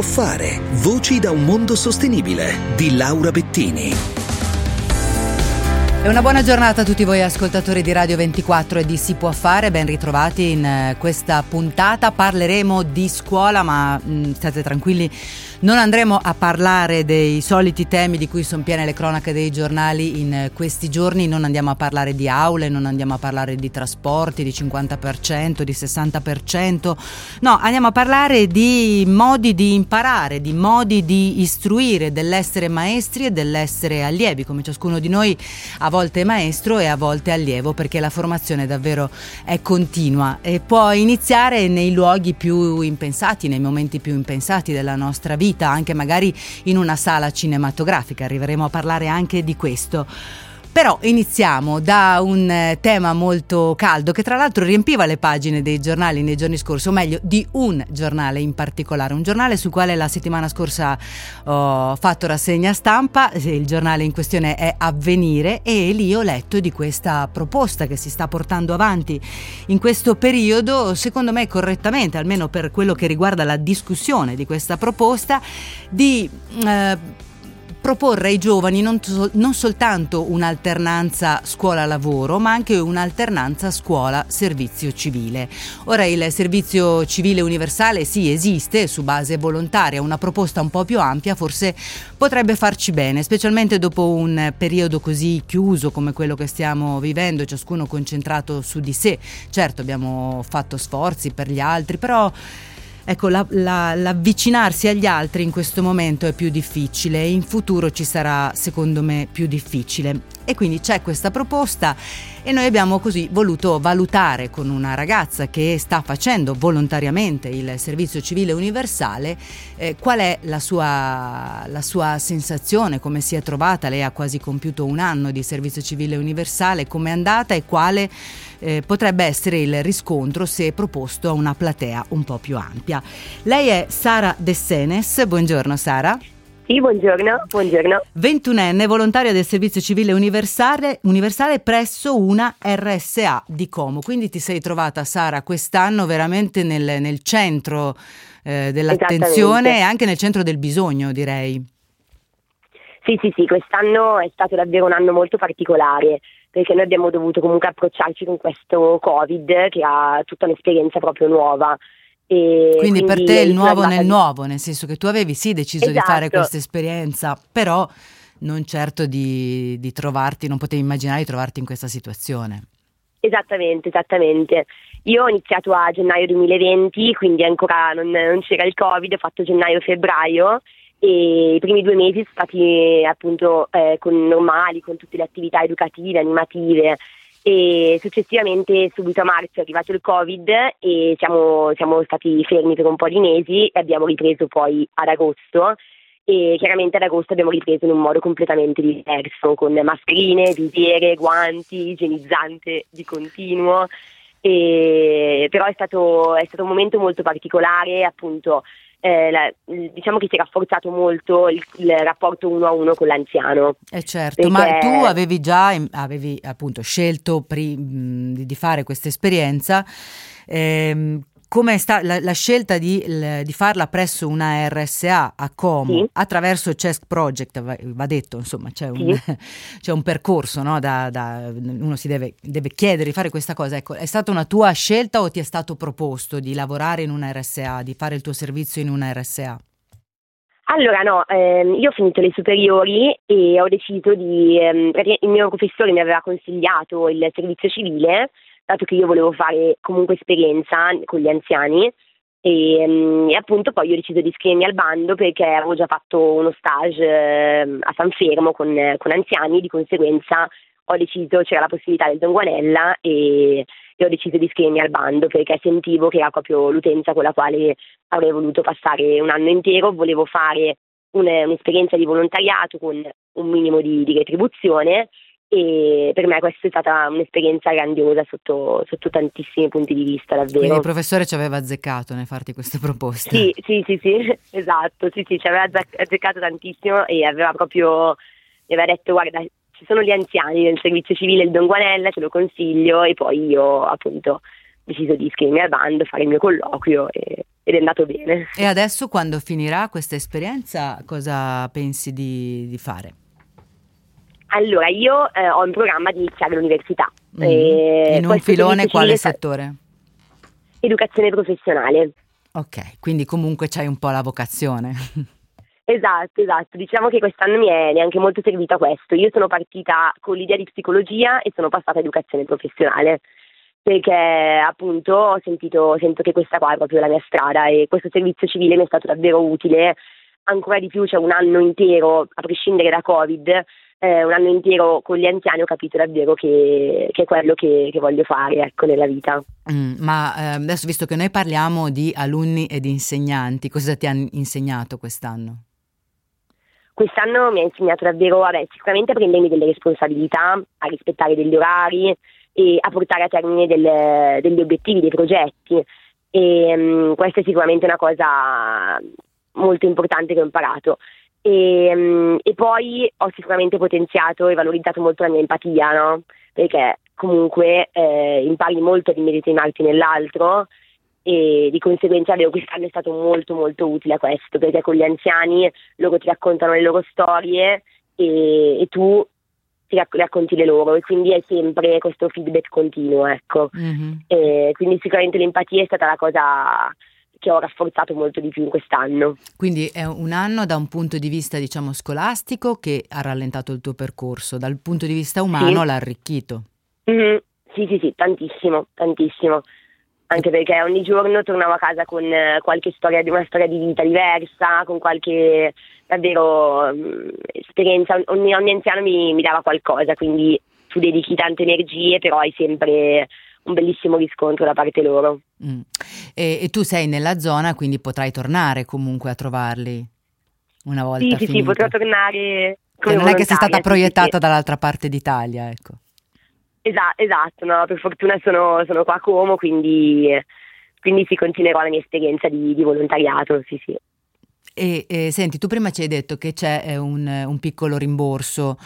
può fare. Voci da un mondo sostenibile di Laura Bettini. E una buona giornata a tutti voi ascoltatori di Radio 24 e di Si può fare, ben ritrovati in eh, questa puntata. Parleremo di scuola, ma mh, mm, state tranquilli, non andremo a parlare dei soliti temi di cui sono piene le cronache dei giornali in eh, questi giorni, non andiamo a parlare di aule, non andiamo a parlare di trasporti, di 50%, di 60%, no, andiamo a parlare di modi di imparare, di modi di istruire, dell'essere maestri e dell'essere allievi, come ciascuno di noi ha a volte maestro e a volte allievo perché la formazione davvero è continua e può iniziare nei luoghi più impensati, nei momenti più impensati della nostra vita, anche magari in una sala cinematografica. Arriveremo a parlare anche di questo. Però iniziamo da un eh, tema molto caldo che tra l'altro riempiva le pagine dei giornali nei giorni scorsi, o meglio di un giornale in particolare, un giornale sul quale la settimana scorsa ho fatto rassegna stampa, il giornale in questione è Avvenire e lì ho letto di questa proposta che si sta portando avanti in questo periodo, secondo me correttamente, almeno per quello che riguarda la discussione di questa proposta, di... Eh, proporre ai giovani non, non soltanto un'alternanza scuola-lavoro, ma anche un'alternanza scuola-servizio civile. Ora il servizio civile universale sì esiste su base volontaria, una proposta un po' più ampia forse potrebbe farci bene, specialmente dopo un periodo così chiuso come quello che stiamo vivendo, ciascuno concentrato su di sé. Certo abbiamo fatto sforzi per gli altri, però ecco, la, la, l'avvicinarsi agli altri in questo momento è più difficile in futuro ci sarà, secondo me, più difficile. E quindi c'è questa proposta e noi abbiamo così voluto valutare con una ragazza che sta facendo volontariamente il servizio civile universale eh, qual è la sua, la sua sensazione, come si è trovata. Lei ha quasi compiuto un anno di servizio civile universale, come è andata e quale eh, potrebbe essere il riscontro se proposto a una platea un po' più ampia. Lei è Sara De buongiorno Sara. Sì, buongiorno, buongiorno. 21enne, volontaria del Servizio Civile Universale, universale, presso una RSA di Como. Quindi ti sei trovata, Sara, quest'anno veramente nel, nel centro eh, dell'attenzione e anche nel centro del bisogno, direi. Sì, sì, sì, quest'anno è stato davvero un anno molto particolare perché noi abbiamo dovuto comunque approcciarci con questo Covid che ha tutta un'esperienza proprio nuova. E quindi, quindi per te il nuovo nel nuovo, nel senso che tu avevi sì deciso esatto. di fare esatto. questa esperienza, però non certo di, di trovarti, non potevi immaginare di trovarti in questa situazione. Esattamente, esattamente. Io ho iniziato a gennaio 2020, quindi ancora non, non c'era il Covid, ho fatto gennaio-febbraio e i primi due mesi sono stati appunto eh, con normali, con tutte le attività educative, animative e successivamente subito a marzo è arrivato il covid e siamo, siamo stati fermi per un po' di mesi e abbiamo ripreso poi ad agosto. E chiaramente ad agosto abbiamo ripreso in un modo completamente diverso con mascherine, visiere, guanti, igienizzante di continuo. E, però è stato, è stato un momento molto particolare appunto eh, la, diciamo che si è rafforzato molto il, il, rapporto uno a uno con l'anziano. Eh certo, perché... ma tu avevi già avevi appunto scelto pri, mh, di fare questa esperienza. Ehm, come sta la, la scelta di, di, farla presso una RSA a Como sì. attraverso CESC Project, va, va detto, insomma, c'è un, sì. c'è un percorso, no? da, da, uno si deve, deve, chiedere di fare questa cosa. Ecco, è stata una tua scelta o ti è stato proposto di lavorare in una RSA, di fare il tuo servizio in una RSA? Allora no, ehm, io ho finito le superiori e ho deciso di, ehm, il mio professore mi aveva consigliato il servizio civile dato che io volevo fare comunque esperienza con gli anziani e, mm, e, appunto poi ho deciso di iscrivermi al bando perché avevo già fatto uno stage eh, a San Fermo con, con, anziani, di conseguenza ho deciso, c'era la possibilità del Donguanella e, e ho deciso di iscrivermi al bando perché sentivo che era proprio l'utenza con la quale avrei voluto passare un anno intero, volevo fare un, un'esperienza di volontariato con un minimo di, di retribuzione e per me questa è stata un'esperienza grandiosa sotto, sotto, tantissimi punti di vista davvero. Quindi il professore ci aveva azzeccato nel farti queste proposte. Sì, sì, sì, sì, esatto, sì, sì, ci aveva azzeccato tantissimo e aveva proprio, mi aveva detto guarda ci sono gli anziani del servizio civile il Don Guanella, te lo consiglio e poi io appunto ho deciso di iscrivermi al bando, fare il mio colloquio e, ed è andato bene. E adesso quando finirà questa esperienza cosa pensi di, di fare? Allora, io eh, ho in programma di iniziare l'università. Mm. In un filone quale settore? Educazione professionale. Ok, quindi comunque c'hai un po' la vocazione. Esatto, esatto. Diciamo che quest'anno mi è neanche molto servito a questo. Io sono partita con l'idea di psicologia e sono passata a educazione professionale perché appunto ho sentito, sento che questa qua è proprio la mia strada e questo servizio civile mi è stato davvero utile ancora di più, cioè un anno intero, a prescindere da Covid, eh, un anno intero con gli anziani ho capito davvero che, che è quello che, che, voglio fare ecco, nella vita. Mm, ma eh, adesso visto che noi parliamo di alunni e di insegnanti, cosa ti hanno insegnato quest'anno? Quest'anno mi ha insegnato davvero, vabbè, sicuramente a prendermi delle responsabilità, a rispettare degli orari e a portare a termine del, degli obiettivi, dei progetti. E um, questa è sicuramente una cosa molto importante che ho imparato. E, um, e, poi ho sicuramente potenziato e valorizzato molto la mia empatia, no? Perché comunque eh, impari molto a dimedesimarti nell'altro e di conseguenza avevo quest'anno è stato molto molto utile a questo perché con gli anziani loro ti raccontano le loro storie e, e tu ti racconti le loro e quindi è sempre questo feedback continuo ecco mm-hmm. quindi sicuramente l'empatia è stata la cosa che ho rafforzato molto di più in quest'anno quindi è un anno da un punto di vista diciamo scolastico che ha rallentato il tuo percorso dal punto di vista umano sì. l'ha arricchito mm-hmm. sì sì sì tantissimo tantissimo anche perché ogni giorno tornavo a casa con eh, qualche storia, una storia di vita diversa, con qualche davvero um, esperienza, ogni, ogni anziano mi, mi, dava qualcosa, quindi tu dedichi tante energie, però hai sempre un bellissimo riscontro da parte loro. Mm. E, e, tu sei nella zona, quindi potrai tornare comunque a trovarli una volta Sì, sì, finito. sì, potrò tornare. Cioè, non è che sei stata proiettata sì. dall'altra parte d'Italia, ecco. Esa- esatto, no? per fortuna sono, sono, qua a Como, quindi, quindi si continuerà la mia esperienza di, di volontariato, sì sì. E, e, senti, tu prima ci hai detto che c'è eh, un, un piccolo rimborso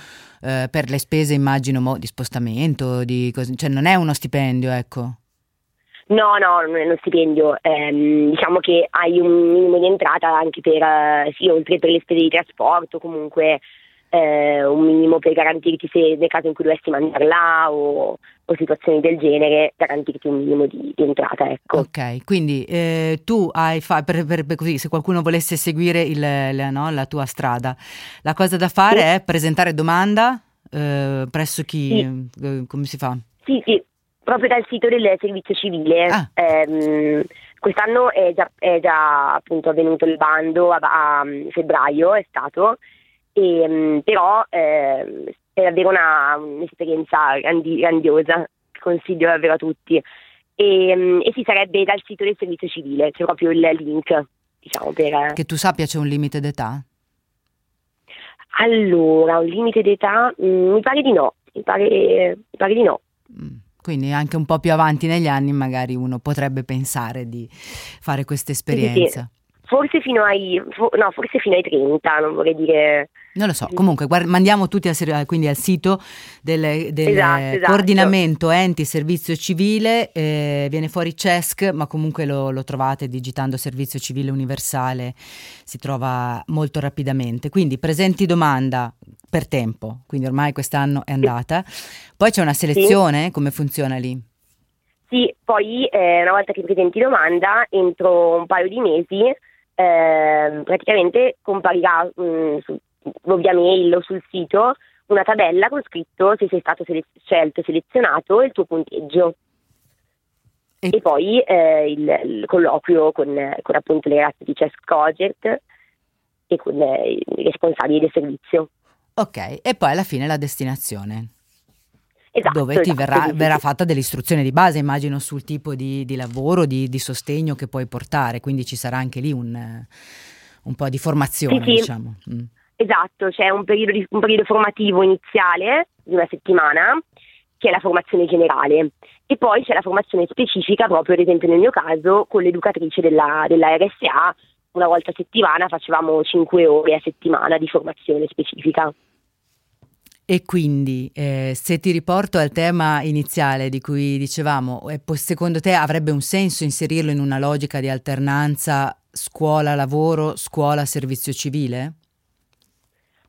eh, per le spese, immagino, mo, di spostamento, di cos- cioè non è uno stipendio, ecco. No, no, non è uno stipendio, eh, diciamo che hai un minimo di entrata anche per, eh, sì, oltre per le spese di trasporto, comunque eh, un minimo per garantirti se nel caso in cui dovessi mandare là o, o situazioni del genere, garantirti un minimo di, di entrata. Ecco. Ok, quindi eh, tu hai fatto, per, per, per, così, se qualcuno volesse seguire il, la, no, la, tua strada, la cosa da fare sì. è presentare domanda eh, presso chi, sì. Eh, come si fa? Sì, sì, proprio dal sito del servizio civile. Ah. Ehm, quest'anno è già, è già, appunto avvenuto il bando a, a febbraio, è stato, e, mm, però eh, è davvero una, un'esperienza grandi, grandiosa, che consiglio davvero a tutti. E, mm, e si sarebbe dal sito del servizio civile, c'è proprio il link. Diciamo, per... Che tu sappia c'è un limite d'età? Allora, un limite d'età? Mm, mi pare di no, mi pare, mi pare di no. Mm. Quindi anche un po' più avanti negli anni magari uno potrebbe pensare di fare questa esperienza. Sì, sì. Forse fino ai, no, forse fino ai 30, non vorrei dire... Non lo so, comunque guarda, mandiamo tutti al, quindi al sito del, del esatto, esatto. coordinamento enti servizio civile, eh, viene fuori CESC, ma comunque lo, lo, trovate digitando servizio civile universale, si trova molto rapidamente. Quindi presenti domanda per tempo, quindi ormai quest'anno è andata. Poi c'è una selezione, sì. come funziona lì? Sì, poi eh, una volta che presenti domanda, entro un paio di mesi eh, praticamente comparirà mh, mm, su, via mail o sul sito una tabella con scritto se sei stato sele- scelto e selezionato e il tuo punteggio. E, e poi eh, il, il, colloquio con, con, appunto le ragazze di Chess Project e con eh, i responsabili del servizio. Ok, e poi alla fine la destinazione. Esatto, dove ti esatto, verrà, sì, verrà sì. fatta dell'istruzione di base, immagino, sul tipo di, di lavoro, di, di, sostegno che puoi portare, quindi ci sarà anche lì un, un po' di formazione, sì, diciamo. Mm. Esatto, c'è un periodo, di, un periodo formativo iniziale di una settimana, che è la formazione generale, e poi c'è la formazione specifica, proprio ad esempio nel mio caso, con l'educatrice della, della RSA, una volta a settimana facevamo 5 ore a settimana di formazione specifica. E quindi, eh, se ti riporto al tema iniziale di cui dicevamo, eh, secondo te avrebbe un senso inserirlo in una logica di alternanza scuola-lavoro, scuola-servizio civile?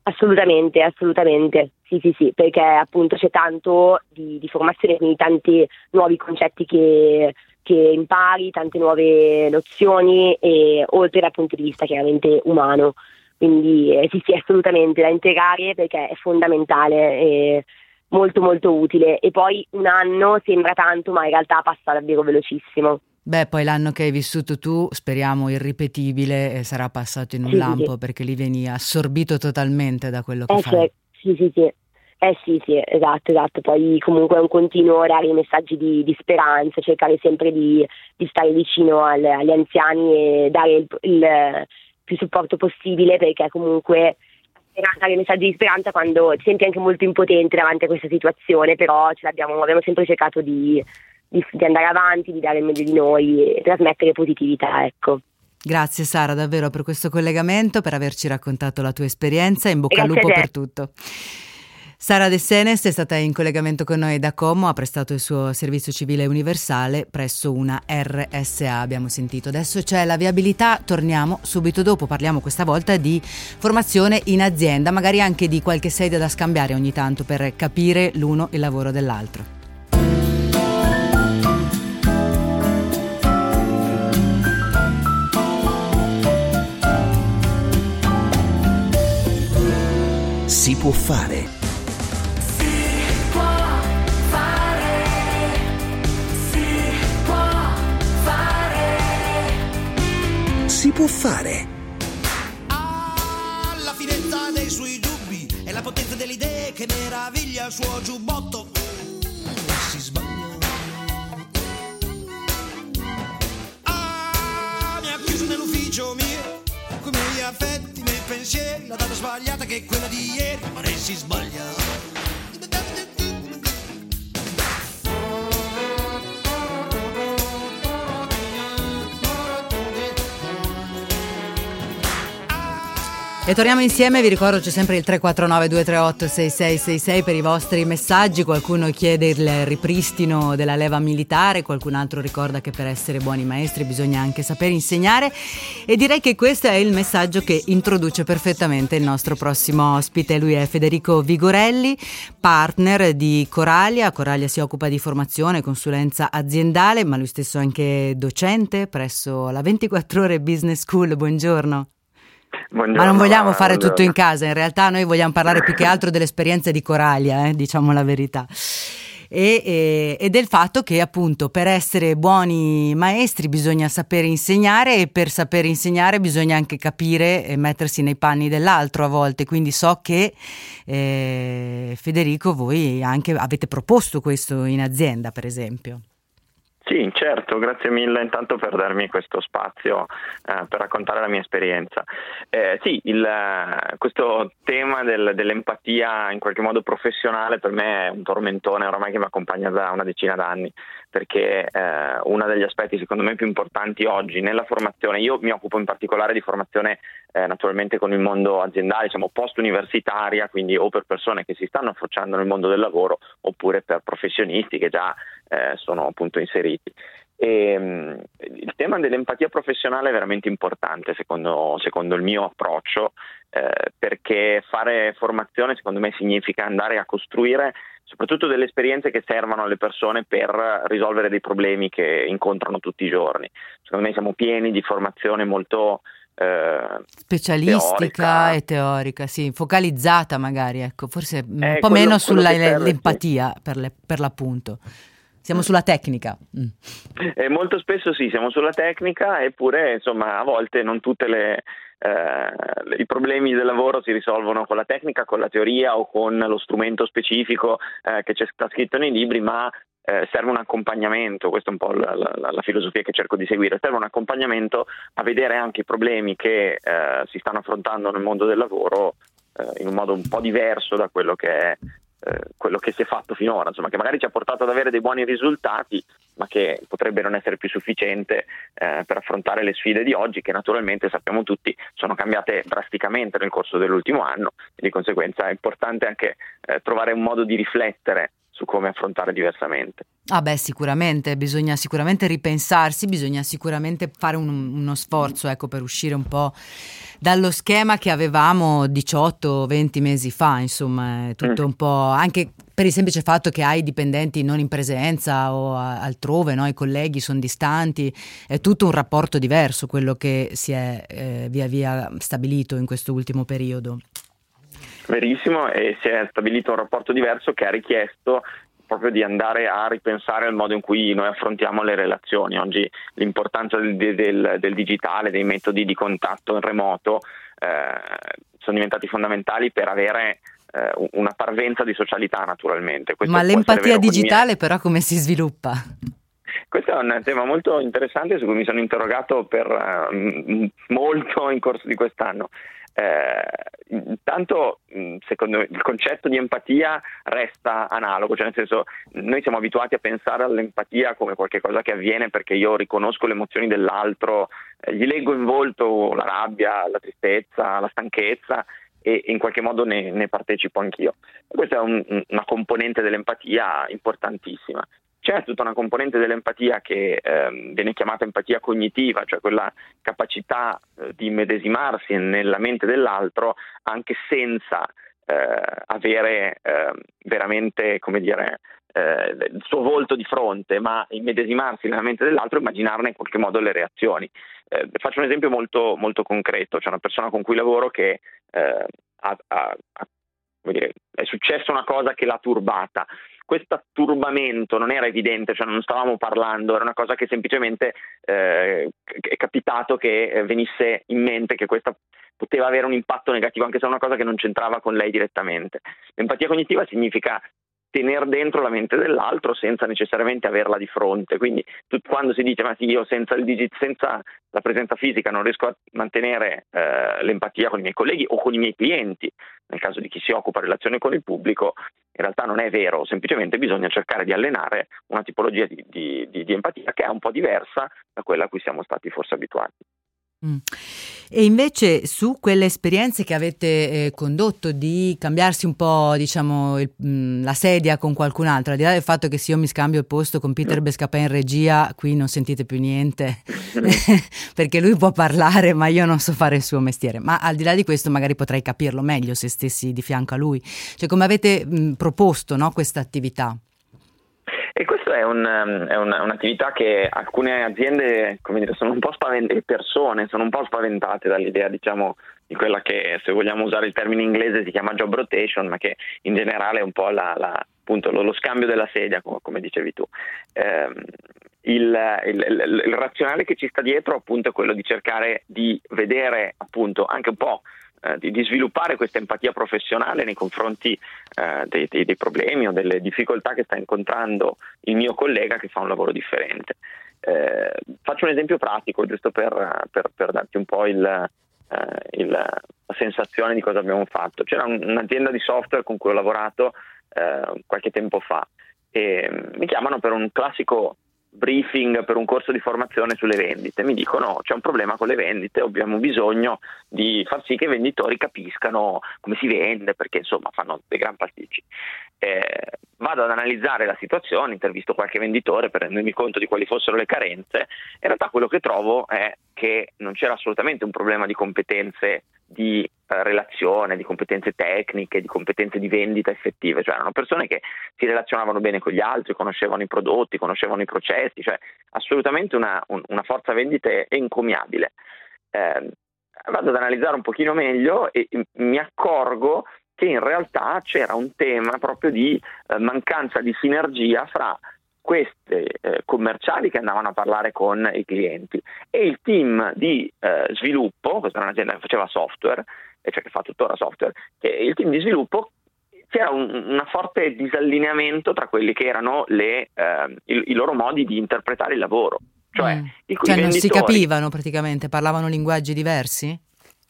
Assolutamente, assolutamente. Sì, sì, sì, perché appunto c'è tanto di, di formazione, quindi tanti nuovi concetti che, che, impari, tante nuove nozioni, e, oltre dal punto di vista chiaramente umano. Quindi eh, sì, sì, assolutamente da integrare perché è fondamentale, e molto molto utile. E poi un anno sembra tanto, ma in realtà passa davvero velocissimo. Beh, poi l'anno che hai vissuto tu, speriamo irripetibile, eh, sarà passato in un sì, lampo sì. perché lì veni assorbito totalmente da quello che eh, fai. Sì, sì, sì. Eh sì, sì, esatto, esatto. Poi comunque è un continuo dare messaggi di, di speranza, cercare sempre di, di stare vicino al, agli anziani e dare il, il più supporto possibile perché comunque dare messaggi di speranza quando ti senti anche molto impotente davanti a questa situazione, però abbiamo sempre cercato di, di, di andare avanti, di dare il meglio di noi e trasmettere positività, ecco. Grazie Sara davvero per questo collegamento, per averci raccontato la tua esperienza, in bocca al lupo per tutto. Sara De Senes è stata in collegamento con noi da Como, ha prestato il suo servizio civile universale presso una RSA, abbiamo sentito. Adesso c'è la viabilità, torniamo subito dopo, parliamo questa volta di formazione in azienda, magari anche di qualche sedia da scambiare ogni tanto per capire l'uno il lavoro dell'altro. Si può fare si può fare. Ha la finezza dei suoi dubbi e la potenza delle idee che meraviglia il suo giubbotto. Si sbaglia. Ah, mi ha chiuso nell'ufficio mio, con i miei affetti, i miei pensieri, la data sbagliata che è quella di ieri, ma lei si sbaglia. E torniamo insieme, vi ricordo c'è sempre il 349 238 6666 per i vostri messaggi, qualcuno chiede il ripristino della leva militare, qualcun altro ricorda che per essere buoni maestri bisogna anche saper insegnare. E direi che questo è il messaggio che introduce perfettamente il nostro prossimo ospite, lui è Federico Vigorelli, partner di Coralia, Coralia si occupa di formazione consulenza aziendale, ma lui stesso anche docente presso la 24 ore Business School, buongiorno. Buongiorno, Ma non vogliamo fare buongiorno. tutto in casa, in realtà noi vogliamo parlare più che altro dell'esperienza di Coralia, eh, diciamo la verità. E, e, e, del fatto che appunto per essere buoni maestri bisogna sapere insegnare e per saper insegnare bisogna anche capire e mettersi nei panni dell'altro a volte. Quindi so che eh, Federico voi anche avete proposto questo in azienda, per esempio. Sì, certo, grazie mille intanto per darmi questo spazio eh, per raccontare la mia esperienza. Eh, sì, il, questo tema del, dell'empatia in qualche modo professionale per me è un tormentone oramai che mi accompagna da una decina d'anni, perché eh, uno degli aspetti secondo me più importanti oggi nella formazione, io mi occupo in particolare di formazione eh, naturalmente con il mondo aziendale, diciamo post-universitaria, quindi o per persone che si stanno affacciando nel mondo del lavoro oppure per professionisti che già eh, sono appunto inseriti. E, um, il tema dell'empatia professionale è veramente importante secondo, secondo il mio approccio eh, perché fare formazione secondo me significa andare a costruire soprattutto delle esperienze che servono alle persone per risolvere dei problemi che incontrano tutti i giorni. Secondo me siamo pieni di formazione molto eh, specialistica teorica. e teorica, sì, focalizzata magari, ecco, forse un eh, po' quello, meno sull'empatia per, per l'appunto. Siamo sulla tecnica. Mm. Eh, molto spesso sì, siamo sulla tecnica, eppure insomma a volte non tutti eh, i problemi del lavoro si risolvono con la tecnica, con la teoria o con lo strumento specifico eh, che c'è sta scritto nei libri, ma eh, serve un accompagnamento, questa è un po' la, la, la, filosofia che cerco di seguire, serve un accompagnamento a vedere anche i problemi che eh, si stanno affrontando nel mondo del lavoro eh, in un modo un po' diverso da quello che è eh, quello che si è fatto finora, insomma, che magari ci ha portato ad avere dei buoni risultati, ma che potrebbe non essere più sufficiente eh, per affrontare le sfide di oggi, che naturalmente sappiamo tutti sono cambiate drasticamente nel corso dell'ultimo anno e di conseguenza è importante anche eh, trovare un modo di riflettere su come affrontare diversamente. Ah beh, sicuramente, bisogna sicuramente ripensarsi, bisogna sicuramente fare un, uno sforzo ecco, per uscire un po' dallo schema che avevamo 18-20 mesi fa, insomma, tutto mm. un po' anche per il semplice fatto che hai dipendenti non in presenza o altrove, no? i colleghi sono distanti, è tutto un rapporto diverso quello che si è eh, via via stabilito in questo ultimo periodo. Verissimo, e si è stabilito un rapporto diverso che ha richiesto proprio di andare a ripensare al modo in cui noi affrontiamo le relazioni. Oggi l'importanza del, del, del digitale, dei metodi di contatto in remoto eh, sono diventati fondamentali per avere eh, una parvenza di socialità naturalmente. Questo Ma l'empatia digitale però come si sviluppa? Questo è un tema molto interessante su cui mi sono interrogato per uh, molto in corso di quest'anno. Eh, intanto, secondo me, il concetto di empatia resta analogo, cioè nel senso noi siamo abituati a pensare all'empatia come qualcosa che avviene perché io riconosco le emozioni dell'altro, eh, gli leggo in volto la rabbia, la tristezza, la stanchezza e in qualche modo ne, ne partecipo anch'io. Questa è un, una componente dell'empatia importantissima. C'è tutta una componente dell'empatia che ehm, viene chiamata empatia cognitiva, cioè quella capacità eh, di medesimarsi nella mente dell'altro anche senza eh, avere eh, veramente, come dire, eh, il suo volto di fronte, ma immedesimarsi nella mente dell'altro e immaginarne in qualche modo le reazioni. Eh, faccio un esempio molto, molto, concreto, c'è una persona con cui lavoro che eh, ha, ha, ha, dire, è successa una cosa che l'ha turbata questo turbamento non era evidente, cioè non stavamo parlando, era una cosa che semplicemente eh, è capitato che venisse in mente che questa poteva avere un impatto negativo, anche se è una cosa che non c'entrava con lei direttamente. L'empatia cognitiva significa tenere dentro la mente dell'altro senza necessariamente averla di fronte. Quindi tu, quando si dice ma sì, io senza, digit, senza, la presenza fisica non riesco a mantenere eh, l'empatia con i miei colleghi o con i miei clienti, nel caso di chi si occupa relazione con il pubblico, in realtà non è vero, semplicemente bisogna cercare di allenare una tipologia di, di, di, di empatia che è un po' diversa da quella a cui siamo stati forse abituati. Mm. E invece su quelle esperienze che avete eh, condotto di cambiarsi un po', diciamo, il, mh, mm, la sedia con qualcun altro, al di là del fatto che se io mi scambio il posto con Peter Bescapè in regia, qui non sentite più niente, perché lui può parlare ma io non so fare il suo mestiere, ma al di là di questo magari potrei capirlo meglio se stessi di fianco a lui. Cioè come avete mh, mm, proposto no, questa attività? E questa è, un, um, è una, un'attività che alcune aziende, come dire, sono un po' spaventate, persone sono un po' spaventate dall'idea, diciamo, di quella che, se vogliamo usare il termine inglese, si chiama job rotation, ma che in generale è un po' la, la, appunto, lo, lo, scambio della sedia, come, come dicevi tu. Eh, il, il, il, il razionale che ci sta dietro appunto è quello di cercare di vedere appunto anche un po' Eh, di, di, sviluppare questa empatia professionale nei confronti eh, dei, dei, dei, problemi o delle difficoltà che sta incontrando il mio collega che fa un lavoro differente. Eh, faccio un esempio pratico, giusto per, per, per darti un po' il, il, la sensazione di cosa abbiamo fatto. C'era un, un'azienda di software con cui ho lavorato qualche tempo fa e mi chiamano per un classico briefing per un corso di formazione sulle vendite, mi dicono c'è un problema con le vendite, abbiamo bisogno di far sì che i venditori capiscano come si vende, perché insomma fanno dei gran pasticci. Eh, vado ad analizzare la situazione, intervisto qualche venditore per rendermi conto di quali fossero le carenze, in realtà quello che trovo è che non c'era assolutamente un problema di competenze di eh, relazione, di competenze tecniche, di competenze di vendita effettive, cioè erano persone che si relazionavano bene con gli altri, conoscevano i prodotti, conoscevano i processi, cioè assolutamente una, un, una forza vendite encomiabile. Eh, vado ad analizzare un pochino meglio e mi accorgo che in realtà c'era un tema proprio di eh, mancanza di sinergia fra queste eh, commerciali che andavano a parlare con i clienti e il team di eh, sviluppo, questa era un'azienda che faceva software, cioè che fa tuttora software, che il team di sviluppo c'era un una forte disallineamento tra quelli che erano le, eh, i, i, loro modi di interpretare il lavoro. Cioè, mm. cioè non si capivano praticamente, parlavano linguaggi diversi?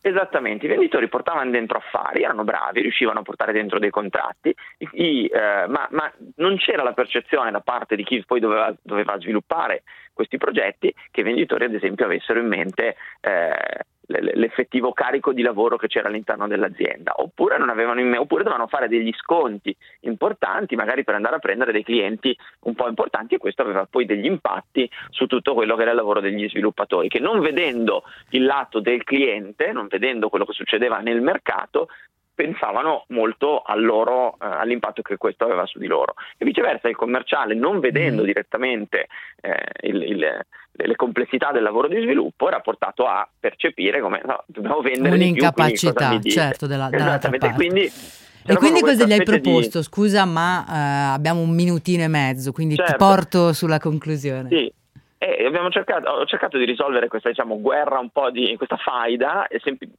Esattamente, i venditori portavano dentro affari, erano bravi, riuscivano a portare dentro dei contratti, i, eh, ma, ma, non c'era la percezione da parte di chi poi doveva, doveva, sviluppare questi progetti che i venditori ad esempio avessero in mente eh, l'effettivo carico di lavoro che c'era all'interno dell'azienda, oppure, me- oppure dovevano fare degli sconti importanti, magari per andare a prendere dei clienti un po' importanti e questo aveva poi degli impatti su tutto quello che era il lavoro degli sviluppatori, che non vedendo il lato del cliente, non vedendo quello che succedeva nel mercato, pensavano molto loro, eh, all'impatto che questo aveva su di loro. E viceversa il commerciale, non vedendo mm. direttamente eh, il, il, le complessità del lavoro di sviluppo, era portato a percepire come no, dobbiamo vendere un'incapacità, di più, certo, della, dell'altra parte. Quindi, e quindi cosa gli hai proposto? Di... Scusa, ma uh, abbiamo un minutino e mezzo, quindi certo. ti porto sulla conclusione. Sì, cercato, ho cercato di risolvere questa diciamo, guerra un po' di questa faida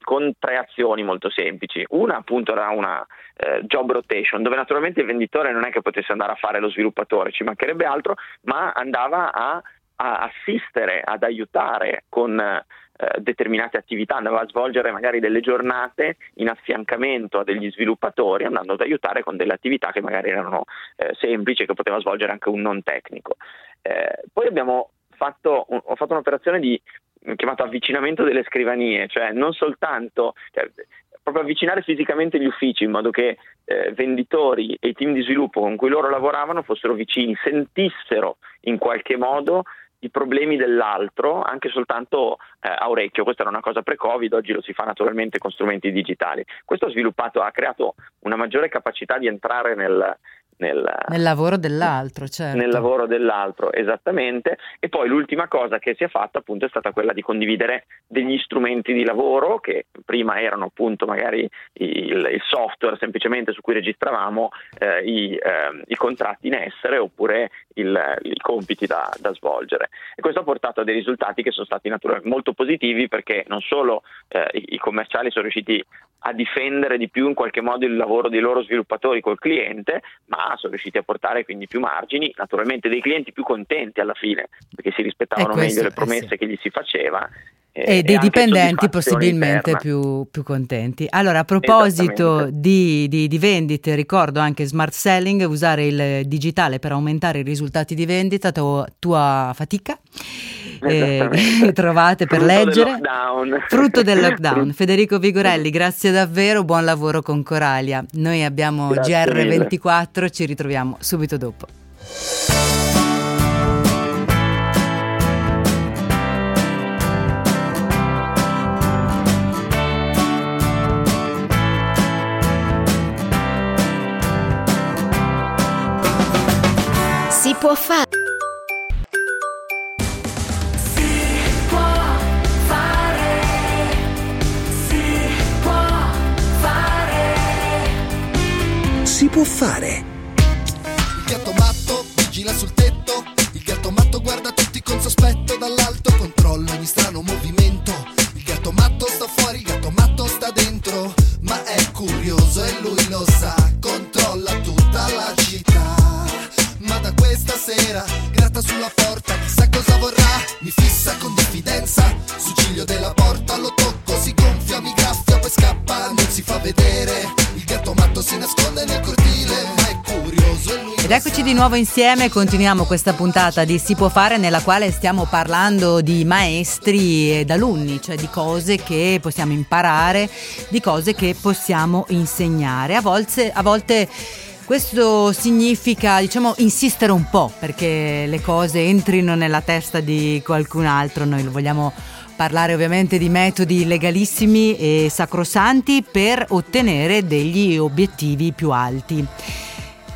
con tre azioni molto semplici. Una appunto era una eh, job rotation, dove naturalmente il venditore non è che potesse andare a fare lo sviluppatore, ci mancherebbe altro, ma andava a, a assistere, ad aiutare con eh, determinate attività, andava a svolgere magari delle giornate in affiancamento a degli sviluppatori, andando ad aiutare con delle attività che magari erano eh, semplici, che poteva svolgere anche un non tecnico. Eh, poi abbiamo fatto, ho fatto un'operazione di chiamato avvicinamento delle scrivanie, cioè non soltanto cioè, proprio avvicinare fisicamente gli uffici in modo che eh, venditori e i team di sviluppo con cui loro lavoravano fossero vicini, sentissero in qualche modo i problemi dell'altro anche soltanto eh, a orecchio. Questa era una cosa pre-Covid, oggi lo si fa naturalmente con strumenti digitali. Questo ha sviluppato, ha creato una maggiore capacità di entrare nel, nel, nel, lavoro dell'altro, certo. Nel lavoro dell'altro, esattamente. E poi l'ultima cosa che si è fatta appunto è stata quella di condividere degli strumenti di lavoro che prima erano appunto magari il, il software semplicemente su cui registravamo eh, i, eh, i, contratti in essere oppure il, i compiti da, da, svolgere. E questo ha portato a dei risultati che sono stati naturalmente molto positivi perché non solo eh, i, i commerciali sono riusciti a difendere di più in qualche modo il lavoro dei loro sviluppatori col cliente, ma sono riusciti a portare quindi più margini, naturalmente dei clienti più contenti alla fine, perché si rispettavano meglio le promesse eh sì. che gli si faceva e, dei dipendenti possibilmente più, più, contenti. Allora, a proposito di, di, di, vendite, ricordo anche smart selling, usare il digitale per aumentare i risultati di vendita, tua, tua fatica. Eh, trovate per Frutto leggere. Del lockdown. Frutto del lockdown. Federico Vigorelli, grazie davvero, buon lavoro con Coralia. Noi abbiamo grazie GR24, mille. ci ritroviamo subito dopo. può fare. Può fare. Nuovo insieme, continuiamo questa puntata di Si può fare nella quale stiamo parlando di maestri ed alunni, cioè di cose che possiamo imparare, di cose che possiamo insegnare. A volte, a volte questo significa, diciamo, insistere un po' perché le cose entrino nella testa di qualcun altro. Noi lo vogliamo parlare ovviamente di metodi legalissimi e sacrosanti per ottenere degli obiettivi più alti.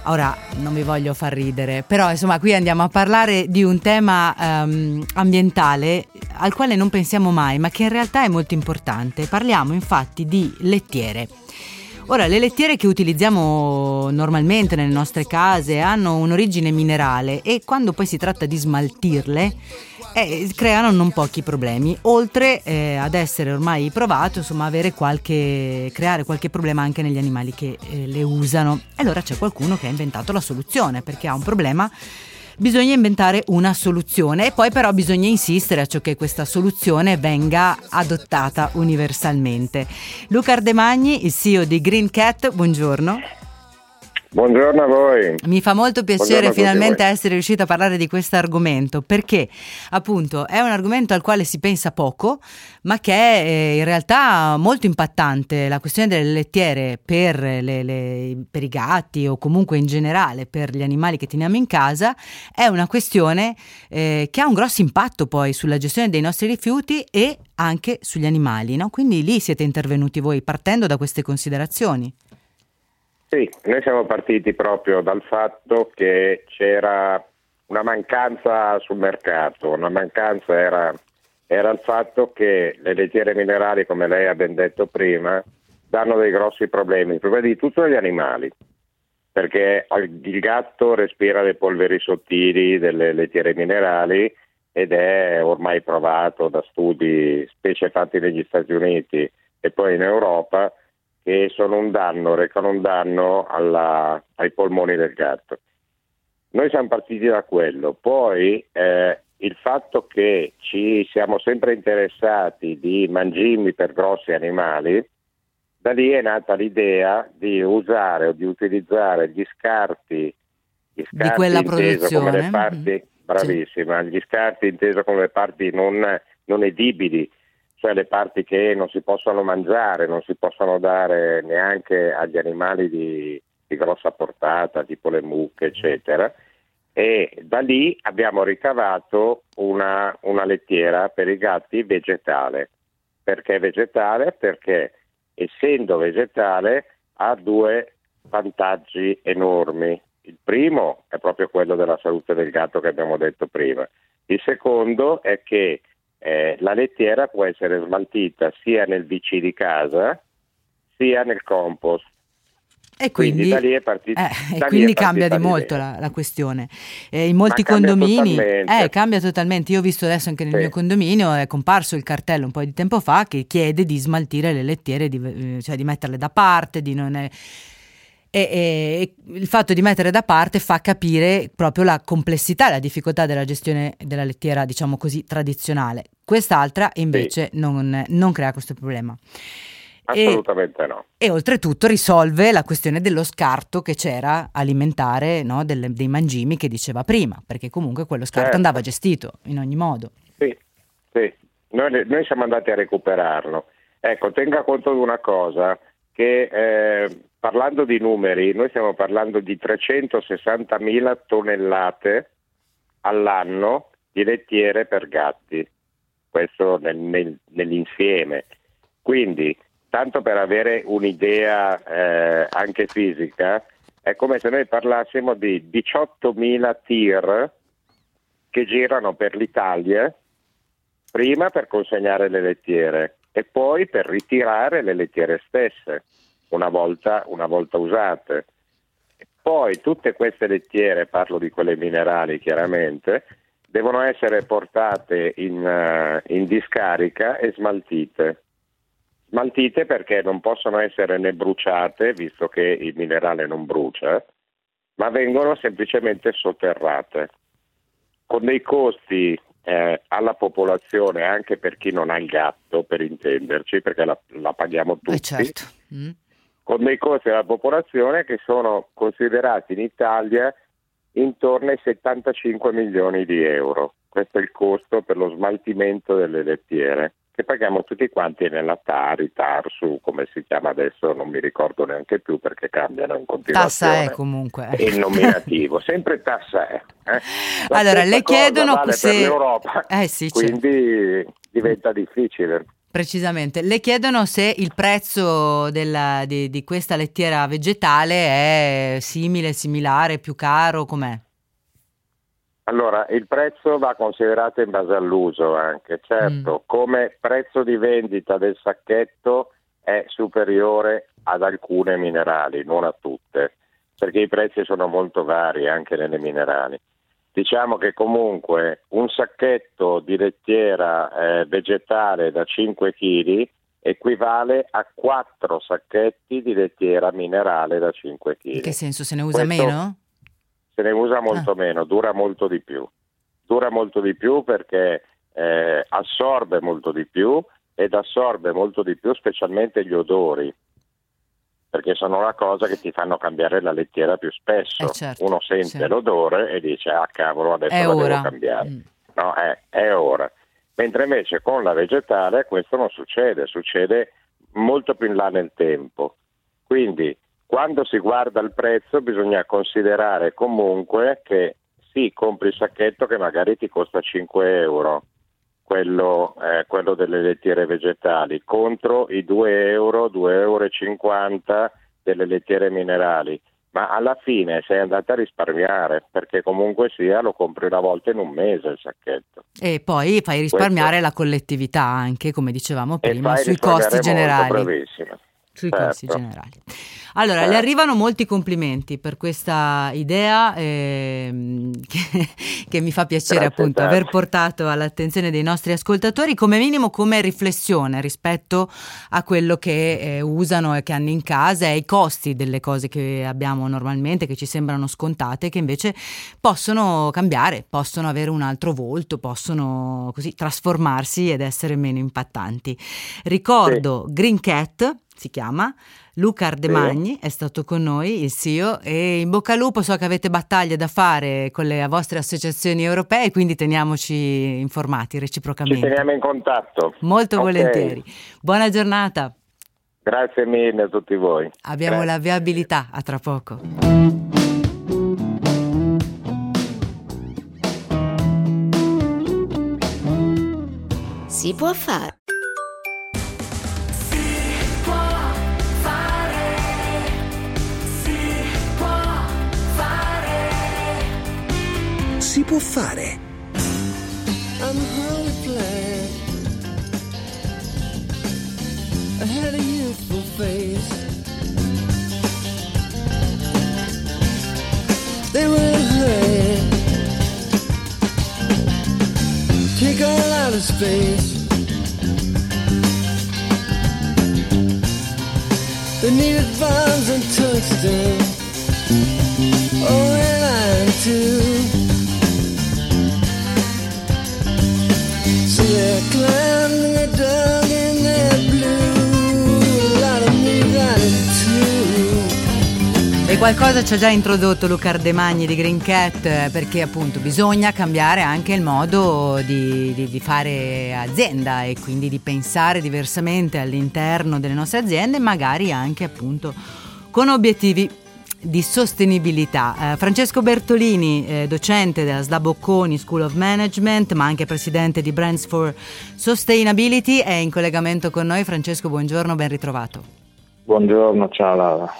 Ora non vi voglio far ridere, però insomma qui andiamo a parlare di un tema um, ambientale al quale non pensiamo mai, ma che in realtà è molto importante. Parliamo infatti di lettiere. Ora, le lettiere che utilizziamo normalmente nelle nostre case hanno un'origine minerale e quando poi si tratta di smaltirle eh, creano non pochi problemi, oltre eh, ad essere ormai provato, insomma, qualche, creare qualche problema anche negli animali che eh, le usano. Allora c'è qualcuno che ha inventato la soluzione perché ha un problema bisogna inventare una soluzione e poi però bisogna insistere a ciò che questa soluzione venga adottata universalmente. Luca Ardemagni, il CEO di Green Cat, buongiorno. Buongiorno a voi. Mi fa molto piacere finalmente essere riuscita a parlare di questo argomento perché appunto è un argomento al quale si pensa poco ma che è eh, in realtà molto impattante. La questione delle lettiere per, le- le- per i gatti o comunque in generale per gli animali che teniamo in casa è una questione eh, che ha un grosso impatto poi sulla gestione dei nostri rifiuti e anche sugli animali. No? Quindi lì siete intervenuti voi partendo da queste considerazioni. Sì, noi siamo partiti proprio dal fatto che c'era una mancanza sul mercato, una mancanza era, era il fatto che le lettiere minerali, come lei ha ben detto prima, danno dei grossi problemi, prima di tutto agli animali, perché il gatto respira le polveri sottili delle lettiere minerali ed è ormai provato da studi, specie fatti negli Stati Uniti e poi in Europa, che sono un danno, recano un danno alla- ai polmoni del gatto. Noi siamo partiti da quello, poi eh, il fatto che ci siamo sempre interessati di mangimi per grossi animali, da lì è nata l'idea di usare o di utilizzare gli scarti, gli scarti quella inteso come produzione, le parti, mhm. bravissima, gli scarti inteso come le parti non, non edibili, cioè le parti che non si possono mangiare, non si possono dare neanche agli animali di, di grossa portata, tipo le mucche, eccetera. E da lì abbiamo ricavato una, una lettiera per i gatti vegetale. Perché vegetale? Perché essendo vegetale ha due vantaggi enormi. Il primo è proprio quello della salute del gatto che abbiamo detto prima. Il secondo è che eh, la lettiera può essere smaltita sia nel VC di casa sia nel compost. E Quindi quindi, da lì è partito- eh, e è quindi cambia di partita molto la, la questione. Eh, in molti Ma cambia condomini totalmente. eh, cambia totalmente. Io ho visto adesso anche nel Sì. mio condominio è comparso il cartello un po' di tempo fa che chiede di smaltire le lettiere, di, eh, cioè di metterle da parte, di non. E, e- e il fatto di mettere da parte fa capire proprio la complessità e la difficoltà della gestione della lettiera, diciamo così, tradizionale. Quest'altra invece non, non crea questo problema. E- Assolutamente no. e oltretutto risolve la questione dello scarto che c'era alimentare no, delle- dei mangimi che diceva prima, perché comunque quello scarto Certo. andava gestito in ogni modo. Sì, sì. Noi, noi siamo andati a recuperarlo. Ecco, tenga conto di una cosa, che eh, parlando di numeri, noi stiamo parlando di 360.000 tonnellate all'anno di lettiere per gatti, questo nel- nel- nell'insieme. Quindi, tanto per avere un'idea eh, anche fisica, è come se noi parlassimo di 18.000 tir che girano per l'Italia prima per consegnare le lettiere e poi per ritirare le lettiere stesse una volta, una volta usate. Poi tutte queste lettiere, parlo di quelle minerali chiaramente, devono essere portate in, eh, in discarica e smaltite. Smaltite perché non possono essere né bruciate, visto che il minerale non brucia, ma vengono semplicemente sotterrate con dei costi eh, alla popolazione, anche per chi non ha il gatto, per intenderci, perché la, la paghiamo tutti, Eh certo. Mm. Con dei costi alla popolazione che sono considerati in Italia intorno ai 75 milioni di euro. Questo è il costo per lo smaltimento delle lettiere, che paghiamo tutti quanti nella Tari, Tarsu, come si chiama adesso, non mi ricordo neanche più perché cambiano in continuazione. Tassa è comunque. Il nominativo, sempre tassa è. eh. Allora, le chiedono vale se- per l'Europa, Eh sì, certo. quindi diventa difficile. Precisamente. Le chiedono se il prezzo della- di, di questa lettiera vegetale è simile, similare, più caro, com'è? Allora, il prezzo va considerato in base all'uso anche, certo, come prezzo di vendita del sacchetto è superiore ad alcune minerali, non a tutte, perché i prezzi sono molto vari anche nelle minerali. Diciamo che comunque un sacchetto di lettiera eh, vegetale da 5 kg equivale a 4 sacchetti di lettiera minerale da 5 kg. In che senso se ne usa Questo- meno? se ne usa molto meno, dura molto di più. Dura molto di più perché eh, assorbe molto di più ed assorbe molto di più specialmente gli odori perché sono la cosa che ti fanno cambiare la lettiera più spesso. Eh, certo, Uno sente sì. l'odore e dice ah cavolo adesso È la ora. devo cambiare. Mm. No, è, è ora. Mentre invece con la vegetale questo non succede, succede molto più in là nel tempo. Quindi quando si guarda il prezzo bisogna considerare comunque che sì, compri il sacchetto che magari ti costa 5 euro, quello, eh, quello delle lettiere vegetali, contro i 2 euro, 2,50 euro e 50 delle lettiere minerali. Ma alla fine sei andata a risparmiare perché comunque sia lo compri una volta in un mese il sacchetto. E poi fai risparmiare la collettività anche, come dicevamo prima, sui costi generali. bravissima. Sui Certo. costi generali. Allora, le Certo. arrivano molti complimenti per questa idea ehm, che, che mi fa piacere Grazie appunto aver portato all'attenzione dei nostri ascoltatori, come minimo come riflessione rispetto a quello che eh, usano e che hanno in casa e ai costi delle cose che abbiamo normalmente, che ci sembrano scontate, che invece possono cambiare, possono avere un altro volto, possono così trasformarsi ed essere meno impattanti. Ricordo Green Cat si chiama, Luca Ardemagni è stato con noi, il CEO, e in bocca al lupo so che avete battaglie da fare con le vostre associazioni europee, quindi teniamoci informati Ci reciprocamente. teniamo in contatto. Molto Ok. volentieri. Buona giornata, Grazie mille a tutti voi. abbiamo Grazie. la viabilità, a tra poco. Si può fare. si può fare. Take all out of space. They needed bombs and tungsten. Oh, and I too. E qualcosa ci ha già introdotto Luca Ardemagni di Green Cat perché appunto bisogna cambiare anche il modo di, di- di fare azienda e quindi di pensare diversamente all'interno delle nostre aziende, magari anche appunto con obiettivi di sostenibilità. Eh, Francesco Bertolini, eh, docente della SLA Bocconi School of Management, ma anche presidente di Brands for Sustainability, è in collegamento con noi. Francesco, buongiorno, ben ritrovato. Buongiorno, ciao Laura.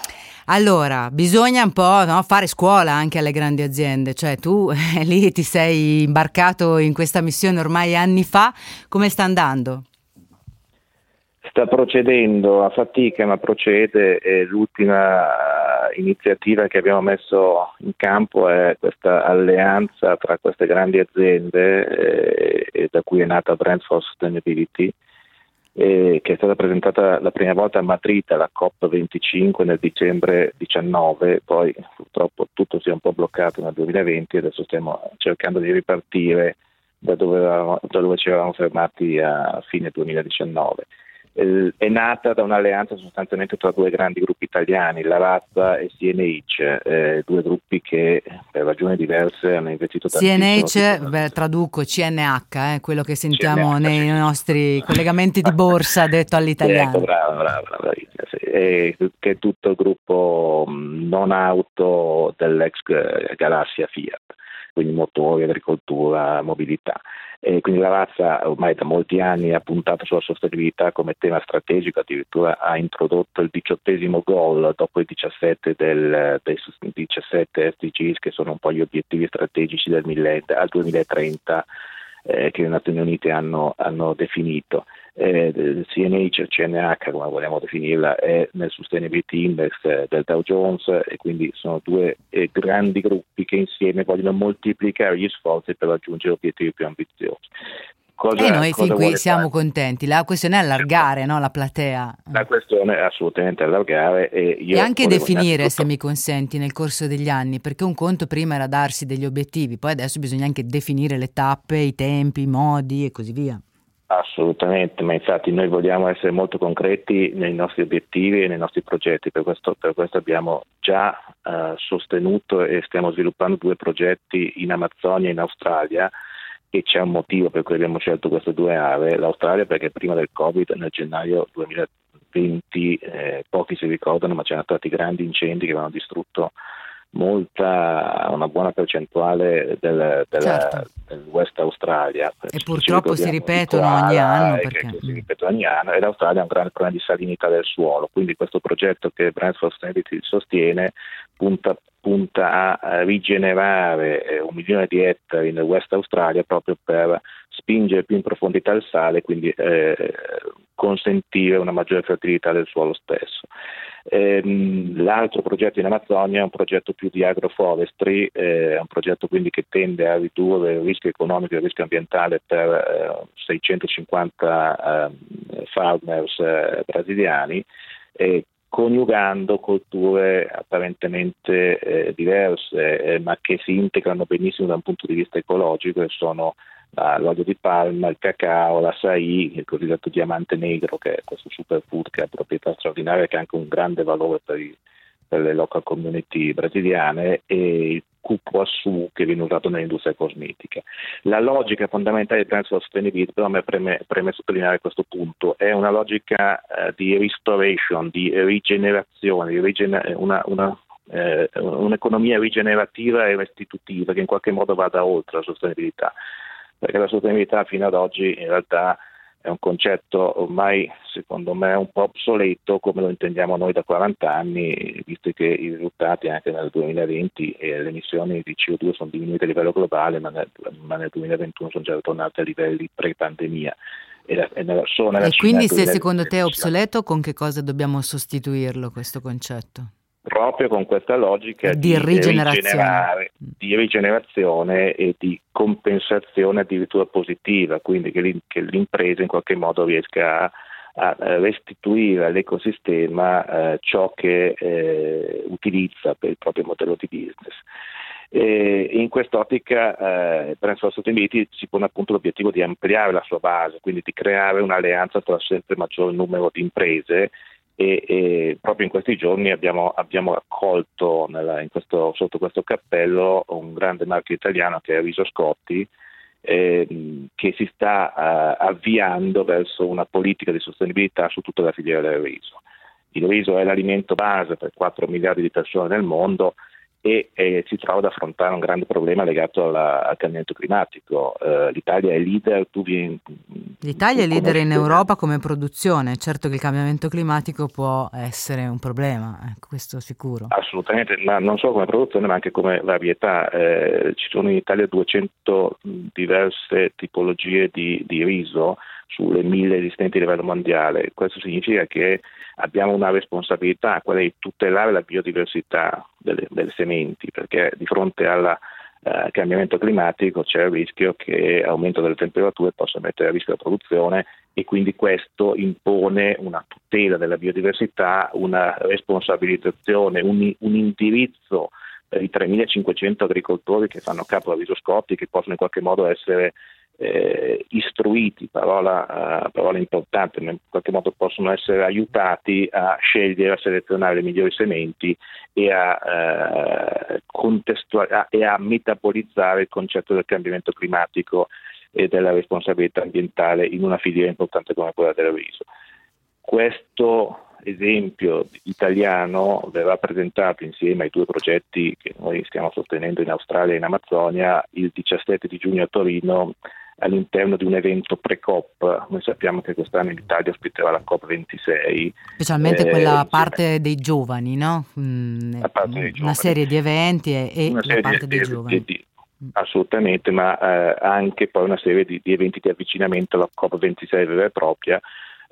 Allora, bisogna un po' no, fare scuola anche alle grandi aziende, cioè tu eh, lì ti sei imbarcato in questa missione ormai anni fa, come sta andando? Sta procedendo a fatica, ma procede e l'ultima iniziativa che abbiamo messo in campo è questa alleanza tra queste grandi aziende eh, da cui è nata Brand for Sustainability, eh, che è stata presentata la prima volta a Madrid alla COP25 nel dicembre 19, poi purtroppo tutto si è un po' bloccato nel 2020 e adesso stiamo cercando di ripartire da dove, da dove ci eravamo fermati a fine 2019. Eh, è nata da un'alleanza sostanzialmente tra due grandi gruppi italiani, la Razza e CNH, eh, due gruppi che per ragioni diverse hanno investito tantissimo. CNH, beh, traduco CNH, eh, quello che sentiamo CNH, nei nostri collegamenti di borsa detto Ecco, all'italiano. brava, brava, bravissima, sì. E che è tutto il gruppo non auto dell'ex eh, Galassia Fiat, quindi motori, agricoltura, mobilità. E quindi la razza ormai da molti anni ha puntato sulla sostenibilità come tema strategico, addirittura ha introdotto il diciottesimo goal dopo i 17 del, dei 17 SDGs che sono un po' gli obiettivi strategici del millen- al 2030 eh, che le Nazioni Unite hanno, hanno definito. Eh, il CNH, CNH, come vogliamo definirla, è nel Sustainability Index eh, del Dow Jones e quindi sono due eh, grandi gruppi che insieme vogliono moltiplicare gli sforzi per raggiungere obiettivi più ambiziosi. cosa, e noi cosa fin qui siamo fare? contenti. La questione è allargare no, la platea La questione è assolutamente allargare e e anche definire, se mi consenti, nel corso degli anni, perché un conto prima era darsi degli obiettivi, poi adesso bisogna anche definire le tappe, i tempi, i modi e così via. Assolutamente, ma infatti noi vogliamo essere molto concreti nei nostri obiettivi e nei nostri progetti, per questo, per questo abbiamo già eh, sostenuto e stiamo sviluppando due progetti in Amazzonia e in Australia e c'è un motivo per cui abbiamo scelto queste due aree, l'Australia perché prima del Covid nel gennaio 2020 eh, pochi si ricordano ma c'erano stati grandi incendi che avevano distrutto molta, una buona percentuale del, della- Certo. del West Australia. E purtroppo si ripetono ogni koala, anno che- perché- che si ripetono ogni anno e l'Australia ha un grande problema di salinità del suolo, quindi questo progetto che Brands for Sustainability sostiene punta, punta a rigenerare eh, un milione di ettari nel West Australia proprio per spingere più in profondità il sale e quindi eh, consentire una maggiore fertilità del suolo stesso. Ehm, l'altro progetto in Amazzonia è un progetto più di agroforestry, eh, è un progetto quindi che tende a ridurre il rischio economico e il rischio ambientale per eh, 650 eh, farmers eh, brasiliani, coniugando colture apparentemente eh, diverse eh, ma che si integrano benissimo da un punto di vista ecologico e sono l'olio di palma, il cacao, l'acai, il cosiddetto diamante negro che è questo superfood che ha proprietà straordinarie e che ha anche un grande valore per, i- per le local community brasiliane e il cupuaçu che viene usato nell'industria cosmetica. La logica fondamentale di Brands for Sustainability, però me preme, preme sottolineare questo punto, è una logica eh, di restoration, di rigenerazione, di rigene- una, una, eh, un'economia rigenerativa e restitutiva che in qualche modo vada oltre la sostenibilità, perché la sostenibilità fino ad oggi in realtà è un concetto ormai secondo me un po' obsoleto come lo intendiamo noi da 40 anni, visto che i risultati anche nel 2020 e le emissioni di CO2 sono diminuite a livello globale, ma nel, ma nel 2021 sono già tornate a livelli pre-pandemia. E, la, e nella, E Cina quindi se secondo te è 2020 obsoleto, con che cosa dobbiamo sostituirlo questo concetto? Proprio con questa logica Di rigenerazione. rigenerare, di rigenerazione e di compensazione addirittura positiva, quindi che, l'im- che l'impresa in qualche modo riesca a, a restituire all'ecosistema eh, ciò che eh, utilizza per il proprio modello di business. E in quest'ottica eh, Brands for Sustainability si pone appunto l'obiettivo di ampliare la sua base, quindi di creare un'alleanza tra sempre maggior numero di imprese e, e proprio in questi giorni abbiamo, abbiamo accolto nella- questo- sotto questo cappello un grande marchio italiano che è Riso Scotti ehm, che si sta eh, avviando verso una politica di sostenibilità su tutta la filiera del riso. Il riso è l'alimento base per 4 miliardi di persone nel mondo e eh, si trova ad affrontare un grande problema legato alla- al cambiamento climatico. Eh, L'Italia è leader, tu vieni, L'Italia è leader in Europa come produzione, certo che il cambiamento climatico può essere un problema, ecco, questo sicuro. Assolutamente, ma non solo come produzione ma anche come varietà. Eh, ci sono in Italia 200 diverse tipologie di, di riso sulle mille esistenti a livello mondiale. Questo significa che abbiamo una responsabilità, quella di tutelare la biodiversità delle, delle sementi, perché di fronte al eh, cambiamento climatico c'è il rischio che aumento delle temperature possa mettere a rischio la produzione e quindi questo impone una tutela della biodiversità, una responsabilizzazione, un, un indirizzo per i 3.500 agricoltori che fanno capo a Risoscotti, che possono in qualche modo essere eh, istruiti, parola, eh, parola importante, ma in qualche modo possono essere aiutati a scegliere, a selezionare le migliori sementi e a, a- e a metabolizzare il concetto del cambiamento climatico e della responsabilità ambientale in una filiera importante come quella del riso. Questo esempio italiano verrà presentato insieme ai due progetti che noi stiamo sostenendo in Australia e in Amazzonia il 17 di giugno a Torino all'interno di un evento pre-COP. Noi sappiamo che quest'anno l'Italia ospiterà la COP26. Specialmente eh, quella parte dei giovani, no? Mm, La parte dei Una giovani. serie di eventi e, e una la parte dei di- giovani. di- assolutamente, ma eh, anche poi una serie di, di eventi di avvicinamento alla COP26 vera e propria,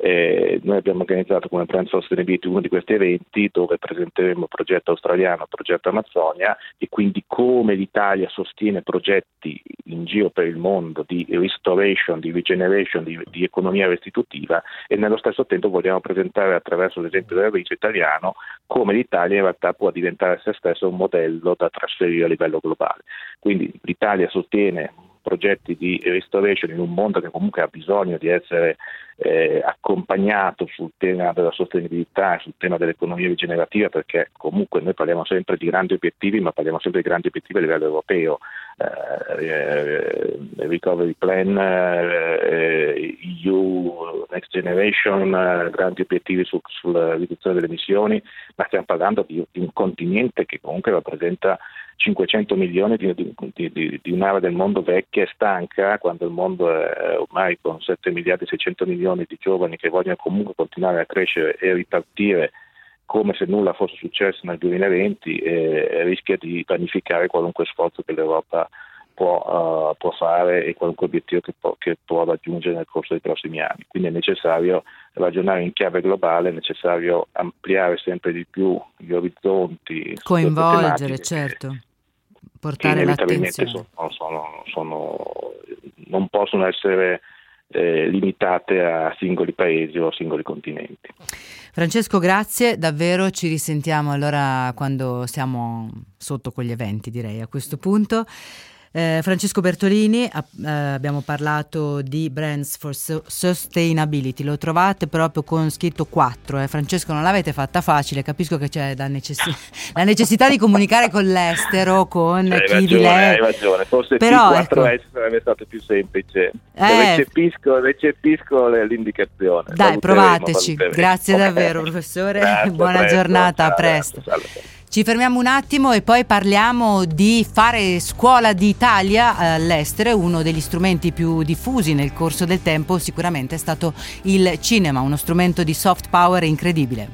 Eh, noi abbiamo organizzato come Brand Sustainability uno di questi eventi dove presenteremo il progetto australiano, il progetto Amazzonia e quindi come l'Italia sostiene progetti in giro per il mondo di restoration, di regeneration, di, di economia restitutiva e nello stesso tempo vogliamo presentare attraverso l'esempio del RIC italiano come l'Italia in realtà può diventare se stessa un modello da trasferire a livello globale. Quindi l'Italia sostiene progetti di restoration in un mondo che comunque ha bisogno di essere eh, accompagnato sul tema della sostenibilità sul tema dell'economia rigenerativa perché comunque noi parliamo sempre di grandi obiettivi ma parliamo sempre di grandi obiettivi a livello europeo. Eh, eh, recovery plan eh, EU Next Generation eh, grandi obiettivi su, sulla riduzione delle emissioni ma stiamo parlando di, di un continente che comunque rappresenta 500 milioni di, di, di, di, un'area del mondo vecchia e stanca, quando il mondo è ormai con 7 miliardi e 600 milioni di giovani che vogliono comunque continuare a crescere e ripartire come se nulla fosse successo nel 2020 e rischia di vanificare qualunque sforzo che l'Europa può, uh, può fare e qualunque obiettivo che può, che può, raggiungere nel corso dei prossimi anni. Quindi è necessario ragionare in chiave globale, è necessario ampliare sempre di più gli orizzonti. Coinvolgere, certo portare l'attenzione. Sono, sono, sono, non possono essere eh, limitate a singoli paesi o a singoli continenti. Francesco, grazie, davvero ci risentiamo allora quando siamo sotto quegli eventi, direi a questo punto. Eh, Francesco Bertolini, eh, abbiamo parlato di Brands for Sustainability, lo trovate proprio con scritto 4. Eh. Francesco, non l'avete fatta facile, capisco che c'è la, necess- la necessità di comunicare con l'estero, con hai chi ragione, di lei. Hai ragione, forse Però, P4S ecco, sarebbe stato più semplice. Eh. Recepisco, recepisco l'indicazione. dai, Valuteremo, provateci. valuteremo. Grazie Ok. davvero, professore. Grazie, Buona presto, giornata, a presto. ciao, ciao. Ci fermiamo un attimo e poi parliamo di fare scuola d'Italia all'estero, uno degli strumenti più diffusi nel corso del tempo sicuramente è stato il cinema, uno strumento di soft power incredibile.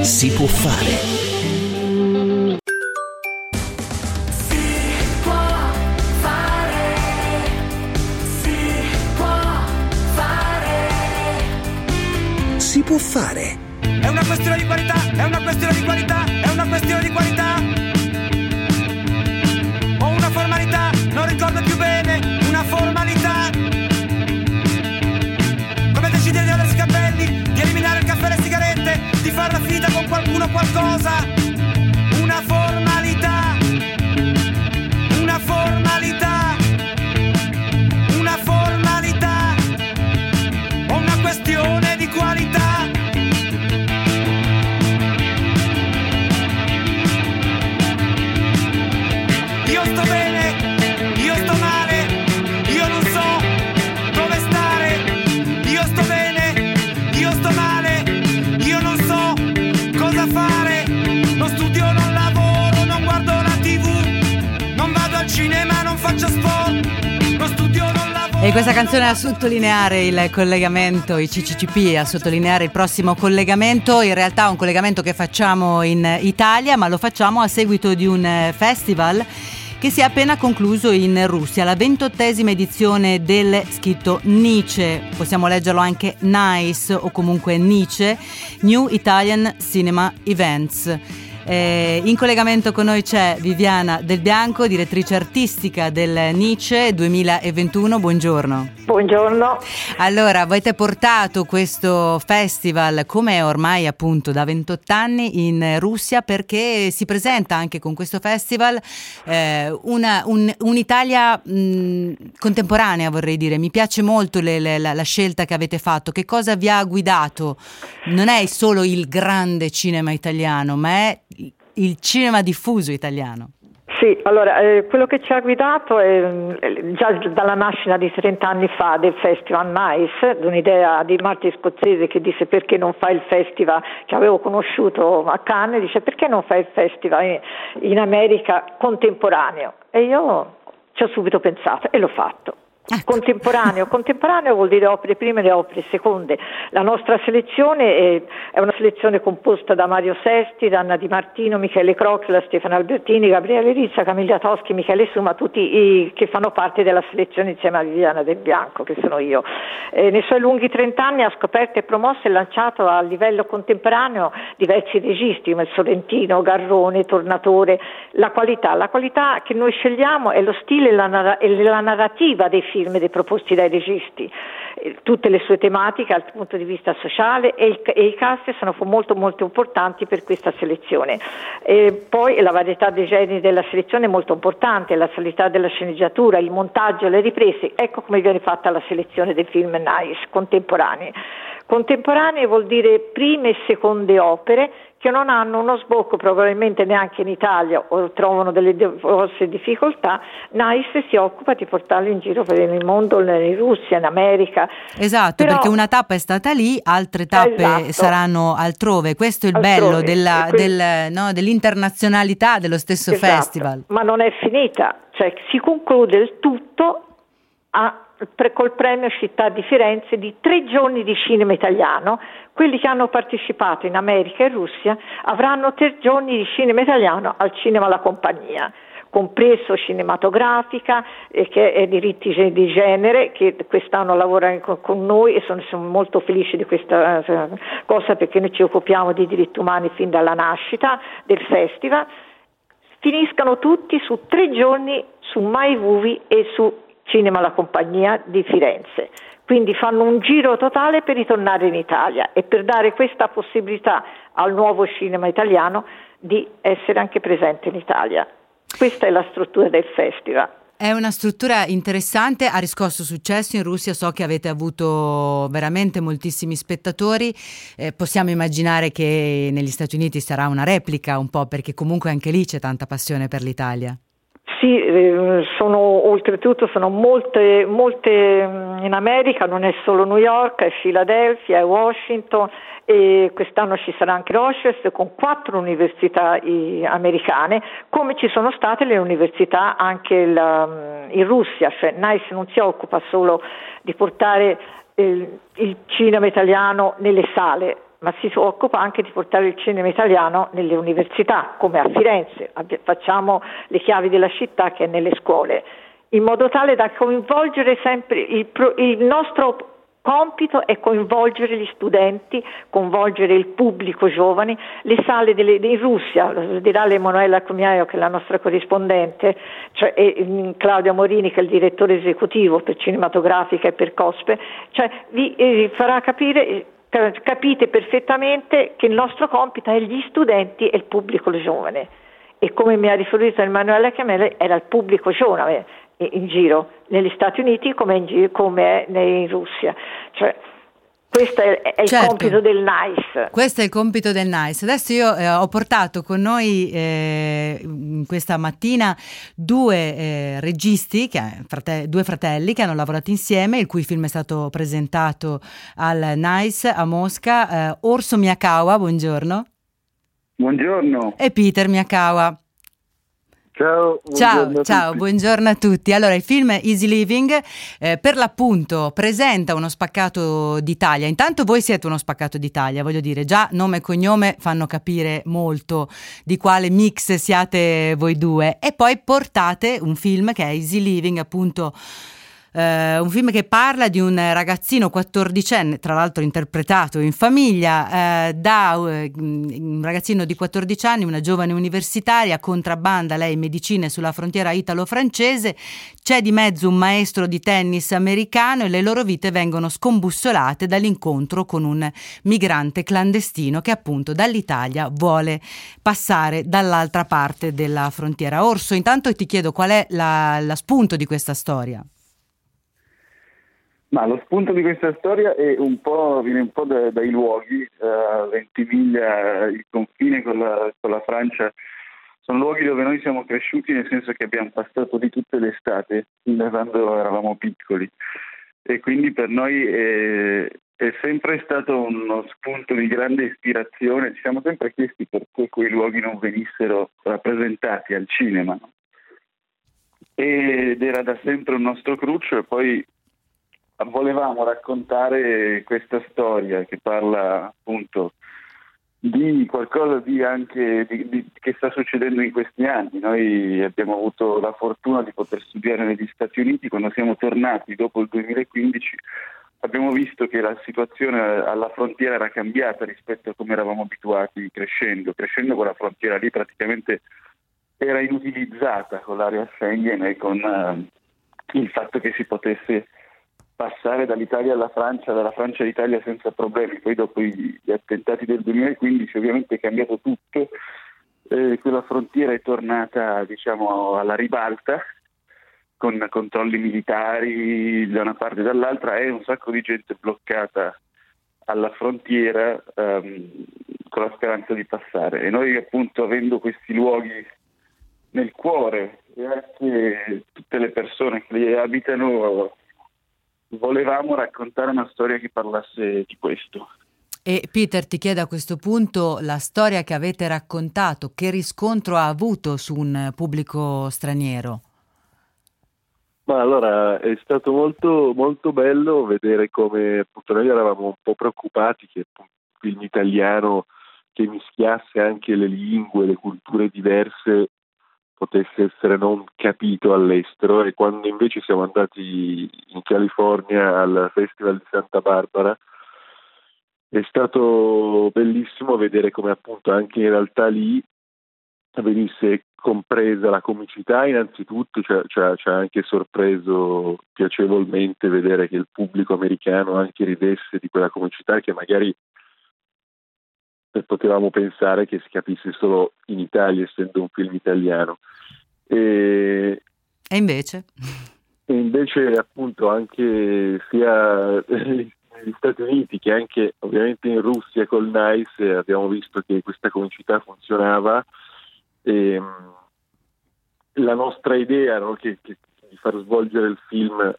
Si può fare. Fare. È una questione di qualità, è una questione di qualità, è una questione di qualità. O una formalità, non ricordo più bene, una formalità. Come decidere di aversi i capelli, di eliminare il caffè e le sigarette, di farla finita con qualcuno qualcosa. E questa canzone è a sottolineare il collegamento, i CCCP, a sottolineare il prossimo collegamento, in realtà un collegamento che facciamo in Italia, ma lo facciamo a seguito di un eh, festival che si è appena concluso in Russia, la ventottesima edizione del scritto Nietzsche, possiamo leggerlo anche Nice o comunque Nietzsche, New Italian Cinema Events. Eh, in collegamento con noi c'è Viviana Del Bianco, direttrice artistica del Nietzsche 2021. Buongiorno. Buongiorno. Allora, avete portato questo festival, come ormai appunto da 28 anni, in Russia perché si presenta anche con questo festival eh, una- un- un'Italia mh, contemporanea, vorrei dire. Mi piace molto le- le- la, la scelta che avete fatto. Che cosa vi ha guidato? Non è solo il grande cinema italiano, ma è il cinema diffuso italiano. Sì, allora eh, quello che ci ha guidato è eh, già dalla nascita di 30 anni fa del Festival Nice, un'idea di Martin Scozzese che disse perché non fai il festival, che avevo conosciuto a Cannes, dice perché non fai il festival in, in America contemporaneo? E io ci ho subito pensato e l'ho fatto. Contemporaneo. Contemporaneo vuol dire opere prime e opere seconde. La nostra selezione è, è una selezione composta da Mario Sesti, da Anna Di Martino, Michele Crocchia, Stefano Albertini, Gabriele Rizza, Camilla Toschi, Michele Suma, tutti i, che fanno parte della selezione insieme a Viviana Del Bianco, che sono io. Eh, nei suoi lunghi 30 anni ha scoperto e promosso e lanciato a livello contemporaneo diversi registi come Sorrentino, Garrone, Tornatore. La qualità, la qualità che noi scegliamo è lo stile e la, e la narrativa dei film dei proposti dai registi, eh, tutte le sue tematiche dal punto di vista sociale e, il, e i cast sono molto molto importanti per questa selezione. E poi la varietà dei generi della selezione è molto importante, la qualità della sceneggiatura, il montaggio, le riprese, ecco come viene fatta la selezione dei film nice contemporanei. Contemporanee vuol dire prime e seconde opere che non hanno uno sbocco probabilmente neanche in Italia o trovano delle grosse difficoltà, NICE si occupa di portarle in giro per il mondo, in Russia, in America. Esatto, Però, perché una tappa è stata lì, altre tappe esatto. saranno altrove. Questo è il altrove. bello della, del, no, dell'internazionalità dello stesso esatto. festival. Ma non è finita, cioè si conclude il tutto a col premio Città di Firenze di tre giorni di cinema italiano. Quelli che hanno partecipato in America e Russia avranno tre giorni di cinema italiano al Cinema La Compagnia compreso cinematografica e che è diritti di genere che quest'anno lavora con noi e sono, sono molto felice di questa eh, cosa perché noi ci occupiamo di diritti umani fin dalla nascita del festival finiscano tutti su tre giorni su My Movie e su Cinema La Compagnia di Firenze. Quindi fanno un giro totale per ritornare in Italia e per dare questa possibilità al nuovo cinema italiano di essere anche presente in Italia. Questa è la struttura del festival. È una struttura interessante, ha riscosso successo in Russia, so che avete avuto veramente moltissimi spettatori, eh, possiamo immaginare che negli Stati Uniti sarà una replica un po' perché comunque anche lì c'è tanta passione per l'Italia. Sì, eh, sono, oltretutto sono molte, molte mm, in America, non è solo New York, è Philadelphia, è Washington e quest'anno ci sarà anche Rochester con quattro università americane, come ci sono state le università anche la, mm, in Russia, cioè NICE non si occupa solo di portare il, il cinema italiano nelle sale, ma si occupa anche di portare il cinema italiano nelle università, come a Firenze, facciamo le chiavi della città che è nelle scuole, in modo tale da coinvolgere sempre il, il nostro compito è coinvolgere gli studenti, coinvolgere il pubblico giovane, le sale delle, in Russia, lo dirà l'Emanuela Comiaio che è la nostra corrispondente, cioè, e Claudia Morini che è il direttore esecutivo per cinematografica e per COSPE, cioè vi eh, farà capire capite perfettamente che il nostro compito è gli studenti e il pubblico giovane e come mi ha riferito Emanuele Chiamele era il pubblico giovane in giro negli Stati Uniti come, in come in Russia. Cioè, questo è, è certo. il compito del NICE. Questo è il compito del NICE. Adesso io eh, ho portato con noi eh, questa mattina due eh, registi, che, frate- due fratelli che hanno lavorato insieme, il cui film è stato presentato al NICE a Mosca. Eh, Orso Miyakawa, buongiorno. Buongiorno. E Peter Miyakawa. Ciao, ciao, ciao buongiorno a tutti. Allora, il film Easy Living eh, per l'appunto presenta uno spaccato d'Italia. Intanto voi siete uno spaccato d'Italia, voglio dire, già nome e cognome fanno capire molto di quale mix siate voi due e poi portate un film che è Easy Living, appunto eh, un film che parla di un ragazzino quattordicenne, tra l'altro interpretato in famiglia, eh, da uh, un ragazzino di 14 anni, una giovane universitaria, contrabbanda lei medicine sulla frontiera italo-francese, c'è di mezzo un maestro di tennis americano e le loro vite vengono scombussolate dall'incontro con un migrante clandestino che appunto dall'Italia vuole passare dall'altra parte della frontiera. Orso, intanto ti chiedo qual è la, la spunto di questa storia. Ma lo spunto di questa storia un viene un po' da, dai luoghi, uh, Ventimiglia, il confine con la, con la, Francia, sono luoghi dove noi siamo cresciuti nel senso che abbiamo passato di tutte le estate, da quando eravamo piccoli. E quindi per noi è, è sempre stato uno spunto di grande ispirazione, ci siamo sempre chiesti perché quei luoghi non venissero rappresentati al cinema. Ed era da sempre un nostro cruccio e poi volevamo raccontare questa storia che parla appunto di qualcosa di anche di, di, che sta succedendo in questi anni. Noi abbiamo avuto la fortuna di poter studiare negli Stati Uniti, quando siamo tornati dopo il 2015 abbiamo visto che la situazione alla frontiera era cambiata rispetto a come eravamo abituati crescendo. Crescendo quella frontiera lì praticamente era inutilizzata con l'area Schengen e con uh, il fatto che si potesse passare dall'Italia alla Francia, dalla Francia all'Italia senza problemi. Poi dopo gli, attentati del 2015 ovviamente è cambiato tutto, eh, quella frontiera è tornata diciamo alla ribalta con controlli militari da una parte e dall'altra e un sacco di gente bloccata alla frontiera um, con la speranza di passare. E noi appunto avendo questi luoghi nel cuore e anche tutte le persone che li abitano volevamo raccontare una storia che parlasse di questo. E Peter ti chiedo a questo punto la storia che avete raccontato, che riscontro ha avuto su un pubblico straniero? Ma allora è stato molto, molto bello vedere come appunto noi eravamo un po' preoccupati che il film italiano che mischiasse anche le lingue, le culture diverse potesse essere non capito all'estero e quando invece siamo andati in California al Festival di Santa Barbara è stato bellissimo vedere come appunto anche in realtà lì venisse compresa la comicità innanzitutto, cioè, cioè, ci ha anche sorpreso piacevolmente vedere che il pubblico americano anche ridesse di quella comicità che magari potevamo pensare che si capisse solo in Italia, essendo un film italiano. E, e invece? E invece appunto anche sia negli Stati Uniti che anche ovviamente in Russia col NICE abbiamo visto che questa comicità funzionava. E, la nostra idea no, che, che, di far svolgere il film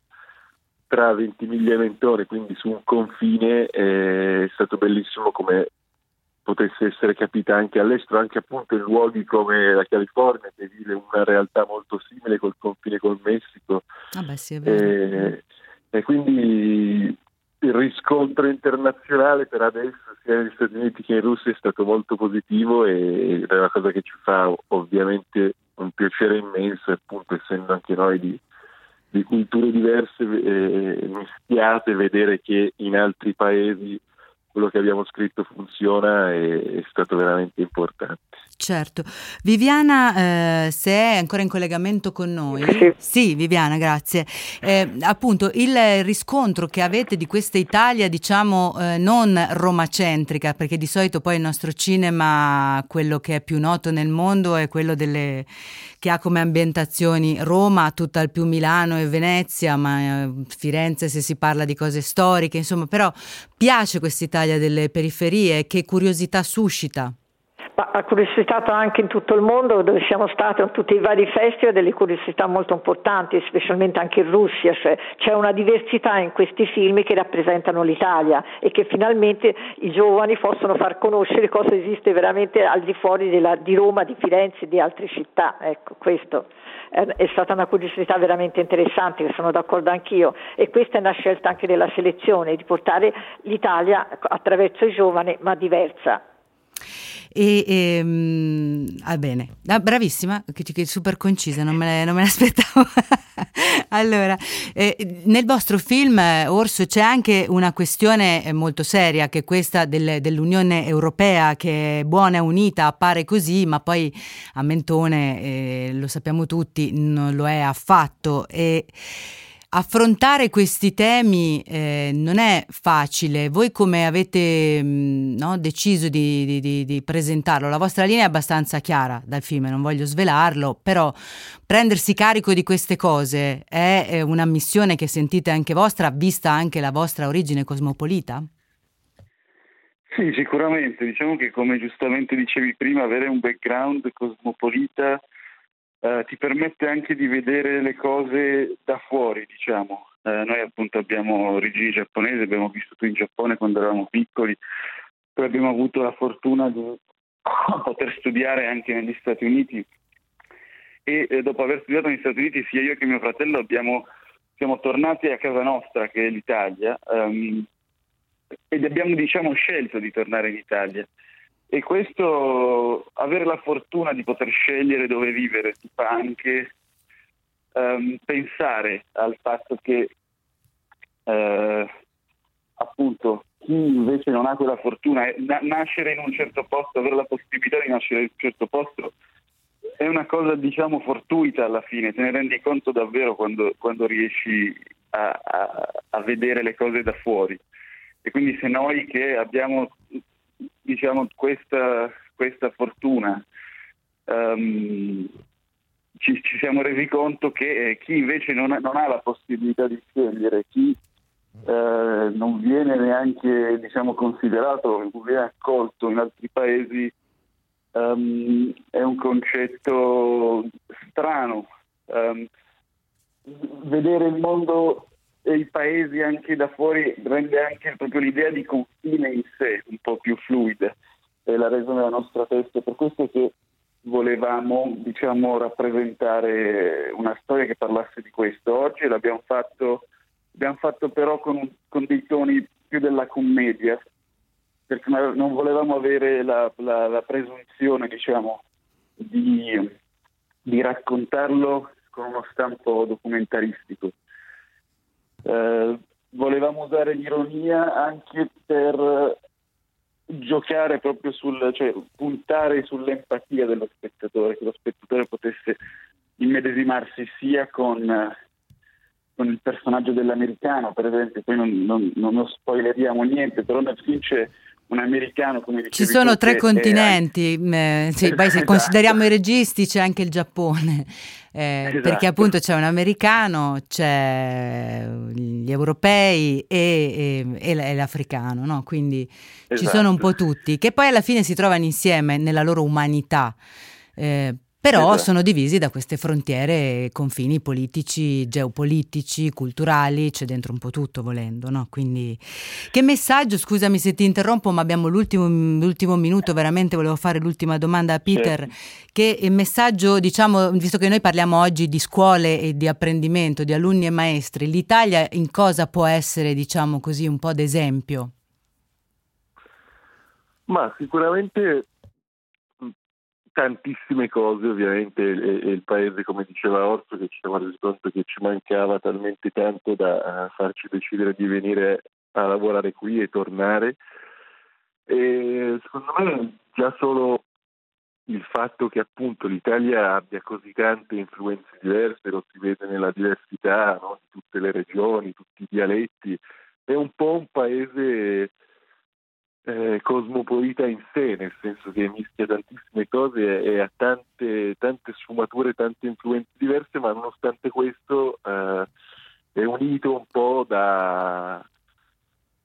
tra Ventimiglia e Mentone, quindi su un confine, è stato bellissimo come potesse essere capita anche all'estero, anche appunto in luoghi come la California, che vive una realtà molto simile col confine col Messico. Ah beh, sì, e, e, quindi il riscontro internazionale per adesso, sia negli Stati Uniti che in Russia, è stato molto positivo e è una cosa che ci fa ovviamente un piacere immenso, appunto essendo anche noi di, di culture diverse eh, mischiate, vedere che in altri paesi quello che abbiamo scritto funziona e è stato veramente importante. Certo. Viviana, eh, se è ancora in collegamento con noi. Sì, sì Viviana, grazie. Eh, appunto, il riscontro che avete di questa Italia, diciamo, eh, non romacentrica, perché di solito poi il nostro cinema, quello che è più noto nel mondo, è quello delle, che ha come ambientazioni Roma, tutt'al più Milano e Venezia, ma eh, Firenze se si parla di cose storiche, insomma, però piace questa Italia delle periferie, che curiosità suscita? Ha curiositato anche in tutto il mondo dove siamo stati a tutti i vari festival delle curiosità molto importanti, specialmente anche in Russia, cioè c'è una diversità in questi film che rappresentano l'Italia e che finalmente i giovani possono far conoscere cosa esiste veramente al di fuori della, di Roma, di Firenze e di altre città. Ecco, questo è stata una curiosità veramente interessante, sono d'accordo anch'io e questa è una scelta anche della selezione, di portare l'Italia attraverso i giovani ma diversa. E, e um, ah, bene, ah, bravissima, super concisa, non me, non me l'aspettavo. allora, eh, nel vostro film, Orso, c'è anche una questione eh, molto seria, che è questa del, dell'Unione Europea, che è buona e unita, appare così, ma poi a Mentone, eh, lo sappiamo tutti, non lo è affatto. E, affrontare questi temi eh, non è facile. Voi come avete mh, mm, no, deciso di, di, di, presentarlo? La vostra linea è abbastanza chiara dal film, non voglio svelarlo, però prendersi carico di queste cose è, è una missione che sentite anche vostra, vista anche la vostra origine cosmopolita? Sì, sicuramente. Diciamo che come giustamente dicevi prima, avere un background cosmopolita eh, ti permette anche di vedere le cose da fuori, diciamo. Eh, noi appunto abbiamo origini giapponesi, abbiamo vissuto in Giappone quando eravamo piccoli, poi abbiamo avuto la fortuna di poter studiare anche negli Stati Uniti e eh, dopo aver studiato negli Stati Uniti sia io che mio fratello abbiamo, siamo tornati a casa nostra che è l'Italia ehm, ed abbiamo diciamo scelto di tornare in Italia e questo avere la fortuna di poter scegliere dove vivere ti fa anche ehm, pensare al fatto che eh, appunto chi invece non ha quella fortuna, na- nascere in un certo posto, avere la possibilità di nascere in un certo posto è una cosa diciamo fortuita alla fine, te ne rendi conto davvero quando, quando riesci a, a, a, vedere le cose da fuori. E quindi se noi che abbiamo diciamo, questa, questa fortuna um, ci, ci, siamo resi conto che eh, chi invece non ha, non ha la possibilità di scegliere, chi eh, non viene neanche diciamo, considerato, non viene accolto in altri paesi, um, è un concetto strano. Um, vedere il mondo i paesi anche da fuori rende anche proprio l'idea di confine in sé un po' più fluida e l'ha reso nella nostra testa. Per questo che volevamo diciamo, rappresentare una storia che parlasse di questo. Oggi l'abbiamo fatto Abbiamo fatto però con, con dei toni più della commedia, perché non volevamo avere la, la, la presunzione, diciamo, di, di, raccontarlo con uno stampo documentaristico. Eh, volevamo usare l'ironia anche per giocare proprio sul, cioè puntare sull'empatia dello spettatore, che lo spettatore potesse immedesimarsi sia con con il personaggio dell'americano, per esempio, poi non, non, non spoileriamo niente, però nel film c'è un americano come dicevi Ci sono tu, tre continenti, è... sì, poi se Esatto. consideriamo i registi c'è anche il Giappone, eh, Esatto. perché appunto c'è un americano, c'è gli europei e, e- e l'africano, no? quindi ci Esatto. sono un po' tutti, che poi alla fine si trovano insieme nella loro umanità. eh, però sono divisi da queste frontiere, confini politici, geopolitici, culturali, c'è dentro un po' tutto volendo, no? Quindi che messaggio, scusami se ti interrompo, ma abbiamo l'ultimo, l'ultimo minuto, veramente volevo fare l'ultima domanda a Peter. Che messaggio, diciamo, visto che noi parliamo oggi di scuole e di apprendimento, di alunni e maestri, l'Italia in cosa può essere, diciamo così, un po' d'esempio? Ma sicuramente tantissime cose, ovviamente, e, e il paese, come diceva Orso, che ci siamo resi conto che ci mancava talmente tanto da eh, farci decidere di venire a lavorare qui e tornare. E secondo me già solo il fatto che appunto l'Italia abbia così tante influenze diverse, lo si vede nella diversità no, di tutte le regioni, tutti i dialetti, è un po' un paese eh, cosmopolita in sé, nel senso che mischia tantissime cose e ha tante, tante sfumature, tante influenze diverse, ma nonostante questo eh, è unito un po' da,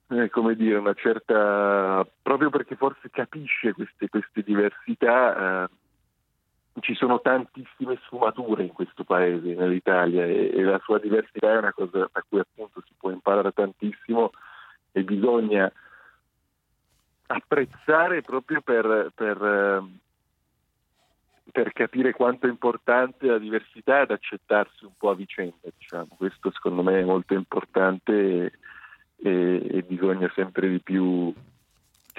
eh, come dire, una certa, proprio perché forse capisce queste, queste diversità, eh, ci sono tantissime sfumature in questo paese, nell'Italia, e, e la sua diversità è una cosa da cui appunto si può imparare tantissimo e bisogna apprezzare proprio per, per, eh, per capire quanto è importante la diversità ed accettarsi un po' a vicenda. Diciamo. Questo secondo me è molto importante e, e- e bisogna sempre di più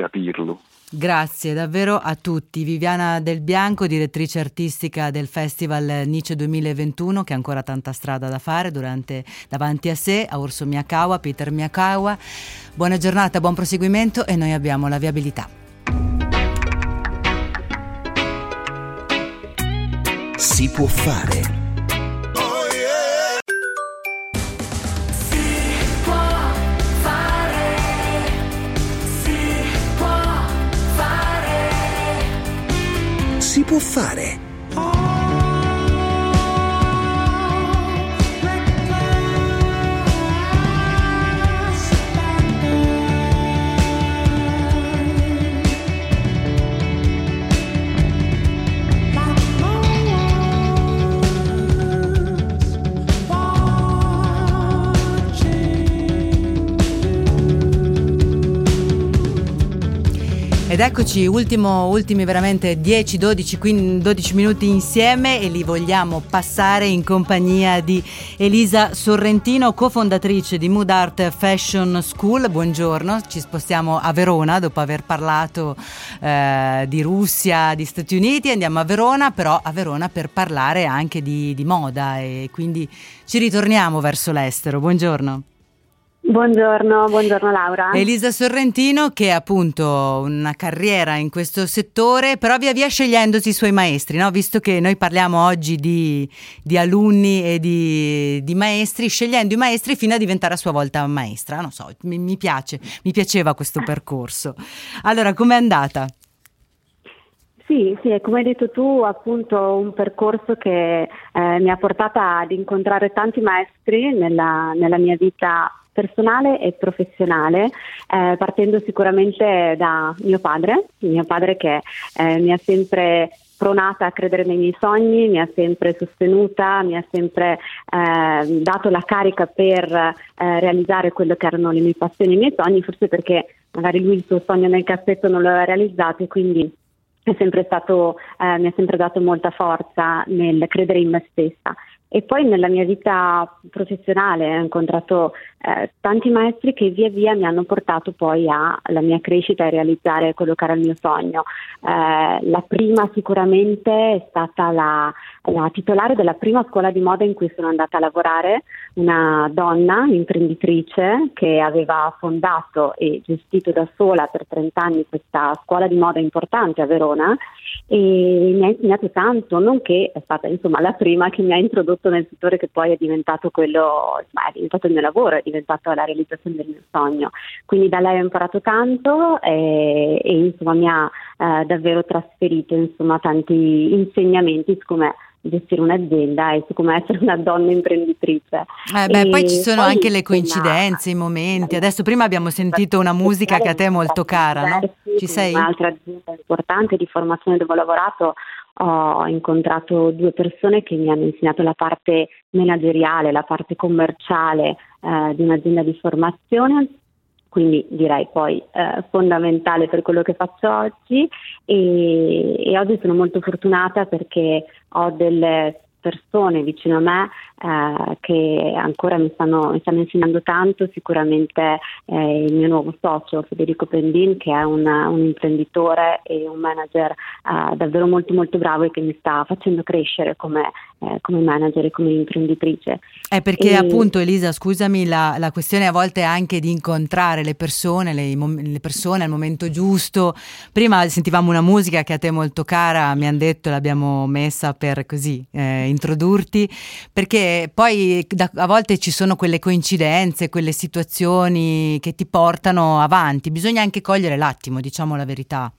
capirlo. Grazie davvero a tutti. Viviana Del Bianco, direttrice artistica del Festival Nice 2021, che ha ancora tanta strada da fare durante, davanti a sé, a Orso Miyakawa, Peter Miyakawa. Buona giornata, buon proseguimento e noi abbiamo la viabilità. Si può fare. Può fare. Ed eccoci, ultimo, ultimi veramente 10, 12, 15, 12 minuti insieme e li vogliamo passare in compagnia di Elisa Sorrentino, cofondatrice di Mood Art Fashion School. Buongiorno, ci spostiamo a Verona dopo aver parlato eh, di Russia, di Stati Uniti, andiamo a Verona, però a Verona per parlare anche di, di moda e quindi ci ritorniamo verso l'estero. Buongiorno. Buongiorno, buongiorno Laura. Elisa Sorrentino che ha appunto una carriera in questo settore, però via via scegliendosi i suoi maestri, no? visto che noi parliamo oggi di, di alunni e di, di, maestri, scegliendo i maestri fino a diventare a sua volta maestra. Non so, mi, mi piace, mi piaceva questo percorso. Allora, com'è andata? Sì, sì, come hai detto tu, appunto un percorso che eh, mi ha portata ad incontrare tanti maestri nella, nella mia vita personale e professionale, eh, partendo sicuramente da mio padre, mio padre che eh, mi ha sempre pronata a credere nei miei sogni, mi ha sempre sostenuta, mi ha sempre eh, dato la carica per eh, realizzare quello che erano le mie passioni e i miei sogni, forse perché magari lui il suo sogno nel cassetto non lo aveva realizzato e quindi stato, eh, mi ha sempre dato molta forza nel credere in me stessa. E poi nella mia vita professionale ho incontrato eh, tanti maestri che via via mi hanno portato poi alla mia crescita e realizzare quello che era il mio sogno. Eh, la prima sicuramente è stata la, la, titolare della prima scuola di moda in cui sono andata a lavorare, una donna imprenditrice che aveva fondato e gestito da sola per 30 anni questa scuola di moda importante a Verona e mi ha insegnato tanto, nonché è stata insomma la prima che mi ha introdotto nel settore che poi è diventato quello, insomma, è diventato il mio lavoro, è diventato la realizzazione del mio sogno. Quindi da lei ho imparato tanto e, e insomma mi ha eh, davvero trasferito insomma, tanti insegnamenti su come gestire un'azienda e su come essere una donna imprenditrice. Eh beh, poi ci sono poi anche le coincidenze, i momenti. Adesso prima abbiamo sentito una musica che a te è molto cara, no? Ci sei? Un'altra azienda importante di formazione dove ho lavorato ho incontrato due persone che mi hanno insegnato la parte manageriale, la parte commerciale eh, di un'azienda di formazione, quindi direi poi eh, fondamentale per quello che faccio oggi. E, e oggi sono molto fortunata perché ho delle persone vicino a me eh, che ancora mi stanno, mi stanno, insegnando tanto, sicuramente eh, il mio nuovo socio Federico Pendin che è un, un imprenditore e un manager eh, davvero molto molto bravo e che mi sta facendo crescere come, eh, come manager e come imprenditrice. È perché e... appunto Elisa, scusami, la, la, questione a volte è anche di incontrare le persone, le, le persone al momento giusto. Prima sentivamo una musica che a te è molto cara, mi hanno detto, l'abbiamo messa per così eh, introdurti, perché poi da, a volte ci sono quelle coincidenze, quelle situazioni che ti portano avanti, bisogna anche cogliere l'attimo, diciamo la verità.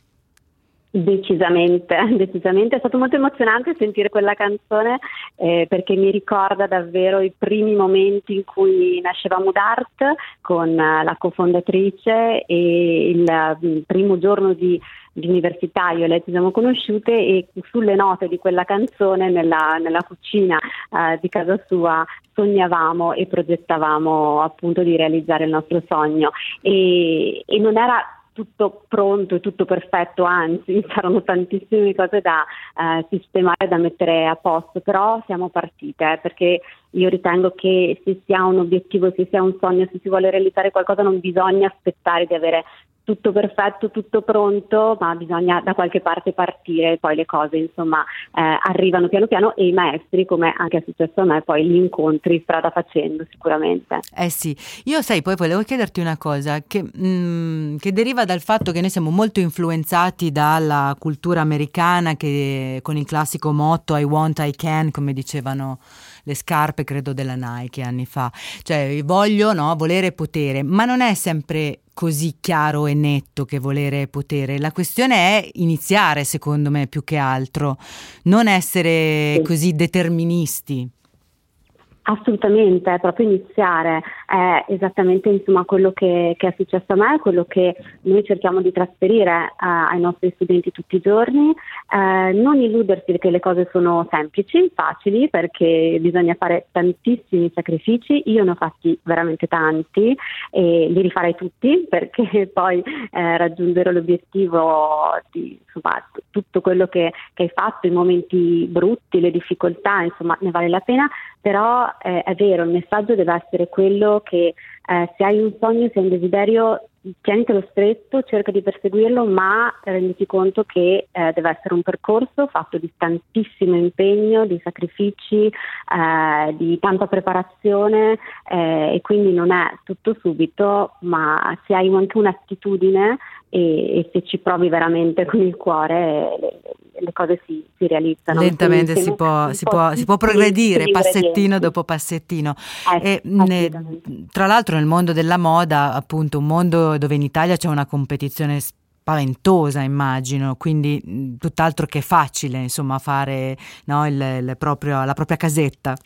Decisamente, decisamente, è stato molto emozionante sentire quella canzone eh, perché mi ricorda davvero i primi momenti in cui nasceva Mudart con uh, la cofondatrice e il uh, primo giorno di, di, università io e lei ci siamo conosciute e sulle note di quella canzone nella, nella cucina uh, di casa sua sognavamo e progettavamo appunto di realizzare il nostro sogno. E, e non era tutto pronto e tutto perfetto, anzi c'erano tantissime cose da eh, sistemare, da mettere a posto, però siamo partite eh, perché io ritengo che se si ha un obiettivo, se si ha un sogno, se si vuole realizzare qualcosa non bisogna aspettare di avere tutto perfetto, tutto pronto, ma bisogna da qualche parte partire, poi le cose insomma eh, arrivano piano piano e i maestri, come anche è successo a me, poi li incontri strada facendo sicuramente. Eh sì, io sai, poi volevo chiederti una cosa che, mh, mm, che deriva dal fatto che noi siamo molto influenzati dalla cultura americana che con il classico motto I want, I can, come dicevano le scarpe, credo, della Nike anni fa. Cioè, voglio, no, volere potere, ma non è sempre così chiaro e netto che volere potere. La questione è iniziare, secondo me, più che altro, non essere sì. così deterministi. Assolutamente, è proprio iniziare. È esattamente insomma, quello che, che, è successo a me, quello che noi cerchiamo di trasferire eh, ai nostri studenti tutti i giorni. Eh, non illudersi che le cose sono semplici, facili, perché bisogna fare tantissimi sacrifici. Io ne ho fatti veramente tanti e li rifarei tutti perché poi eh, raggiungere l'obiettivo di insomma, tutto quello che, che, hai fatto, i momenti brutti, le difficoltà, insomma, ne vale la pena, però eh, è vero, il messaggio deve essere quello che eh, se hai un sogno, se hai un desiderio, tienitelo stretto, cerca di perseguirlo, ma renditi conto che eh, deve essere un percorso fatto di tantissimo impegno, di sacrifici, eh, di tanta preparazione eh, e quindi non è tutto subito, ma se hai anche un'attitudine e, e se ci provi veramente con il cuore le, le cose si, si, realizzano. Lentamente si può, si, può, si può, progredire passettino dopo passettino. Eh, e, ne, tra l'altro nel mondo della moda, appunto un mondo dove in Italia c'è una competizione spaventosa immagino, quindi tutt'altro che facile insomma fare no, il, il proprio, la propria casetta.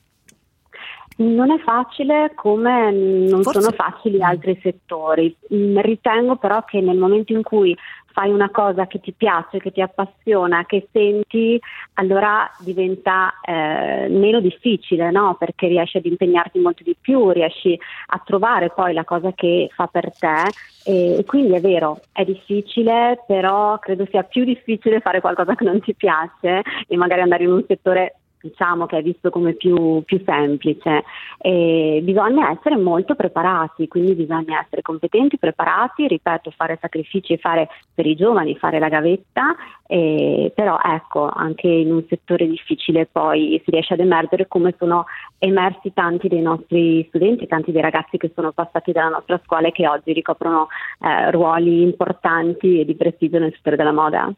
Non è facile come non Forse... sono facili altri settori. Mm, ritengo però che nel momento in cui fai una cosa che ti piace, che ti appassiona, che senti, allora diventa eh, meno difficile, no? Perché riesci ad impegnarti molto di più, riesci a trovare poi la cosa che fa per te e quindi è vero, è difficile, però credo sia più difficile fare qualcosa che non ti piace e magari andare in un settore diciamo che è visto come più, più semplice. E bisogna essere molto preparati, quindi bisogna essere competenti, preparati, ripeto, fare sacrifici fare per i giovani, fare la gavetta, eh, però ecco, anche in un settore difficile poi si riesce ad emergere come sono emersi tanti dei nostri studenti, tanti dei ragazzi che sono passati dalla nostra scuola e che oggi ricoprono eh, ruoli importanti e di prestigio nel settore della moda.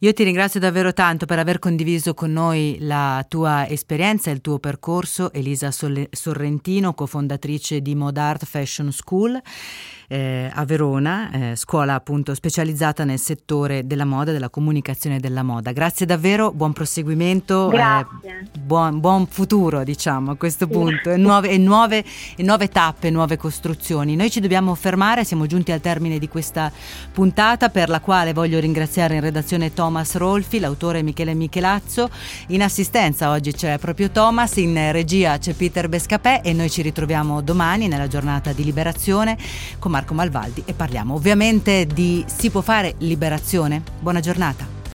Io ti ringrazio davvero tanto per aver condiviso con noi la tua esperienza e il tuo percorso, Elisa Sorrentino, cofondatrice di Modart Fashion School eh, a Verona, eh, scuola appunto specializzata nel settore della moda, della comunicazione della moda. Grazie davvero, buon proseguimento, eh, buon, buon, futuro diciamo a questo punto, e nuove, e, nuove, e nuove tappe, nuove costruzioni. Noi ci dobbiamo fermare, siamo giunti al termine di questa puntata per la quale voglio ringraziare in redazione Thomas Rolfi, l'autore Michele Michelazzo, in assistenza oggi c'è proprio Thomas, in regia c'è Peter Bescapè e noi ci ritroviamo domani nella giornata di liberazione con Marco Malvaldi e parliamo ovviamente di Si può fare liberazione. Buona giornata.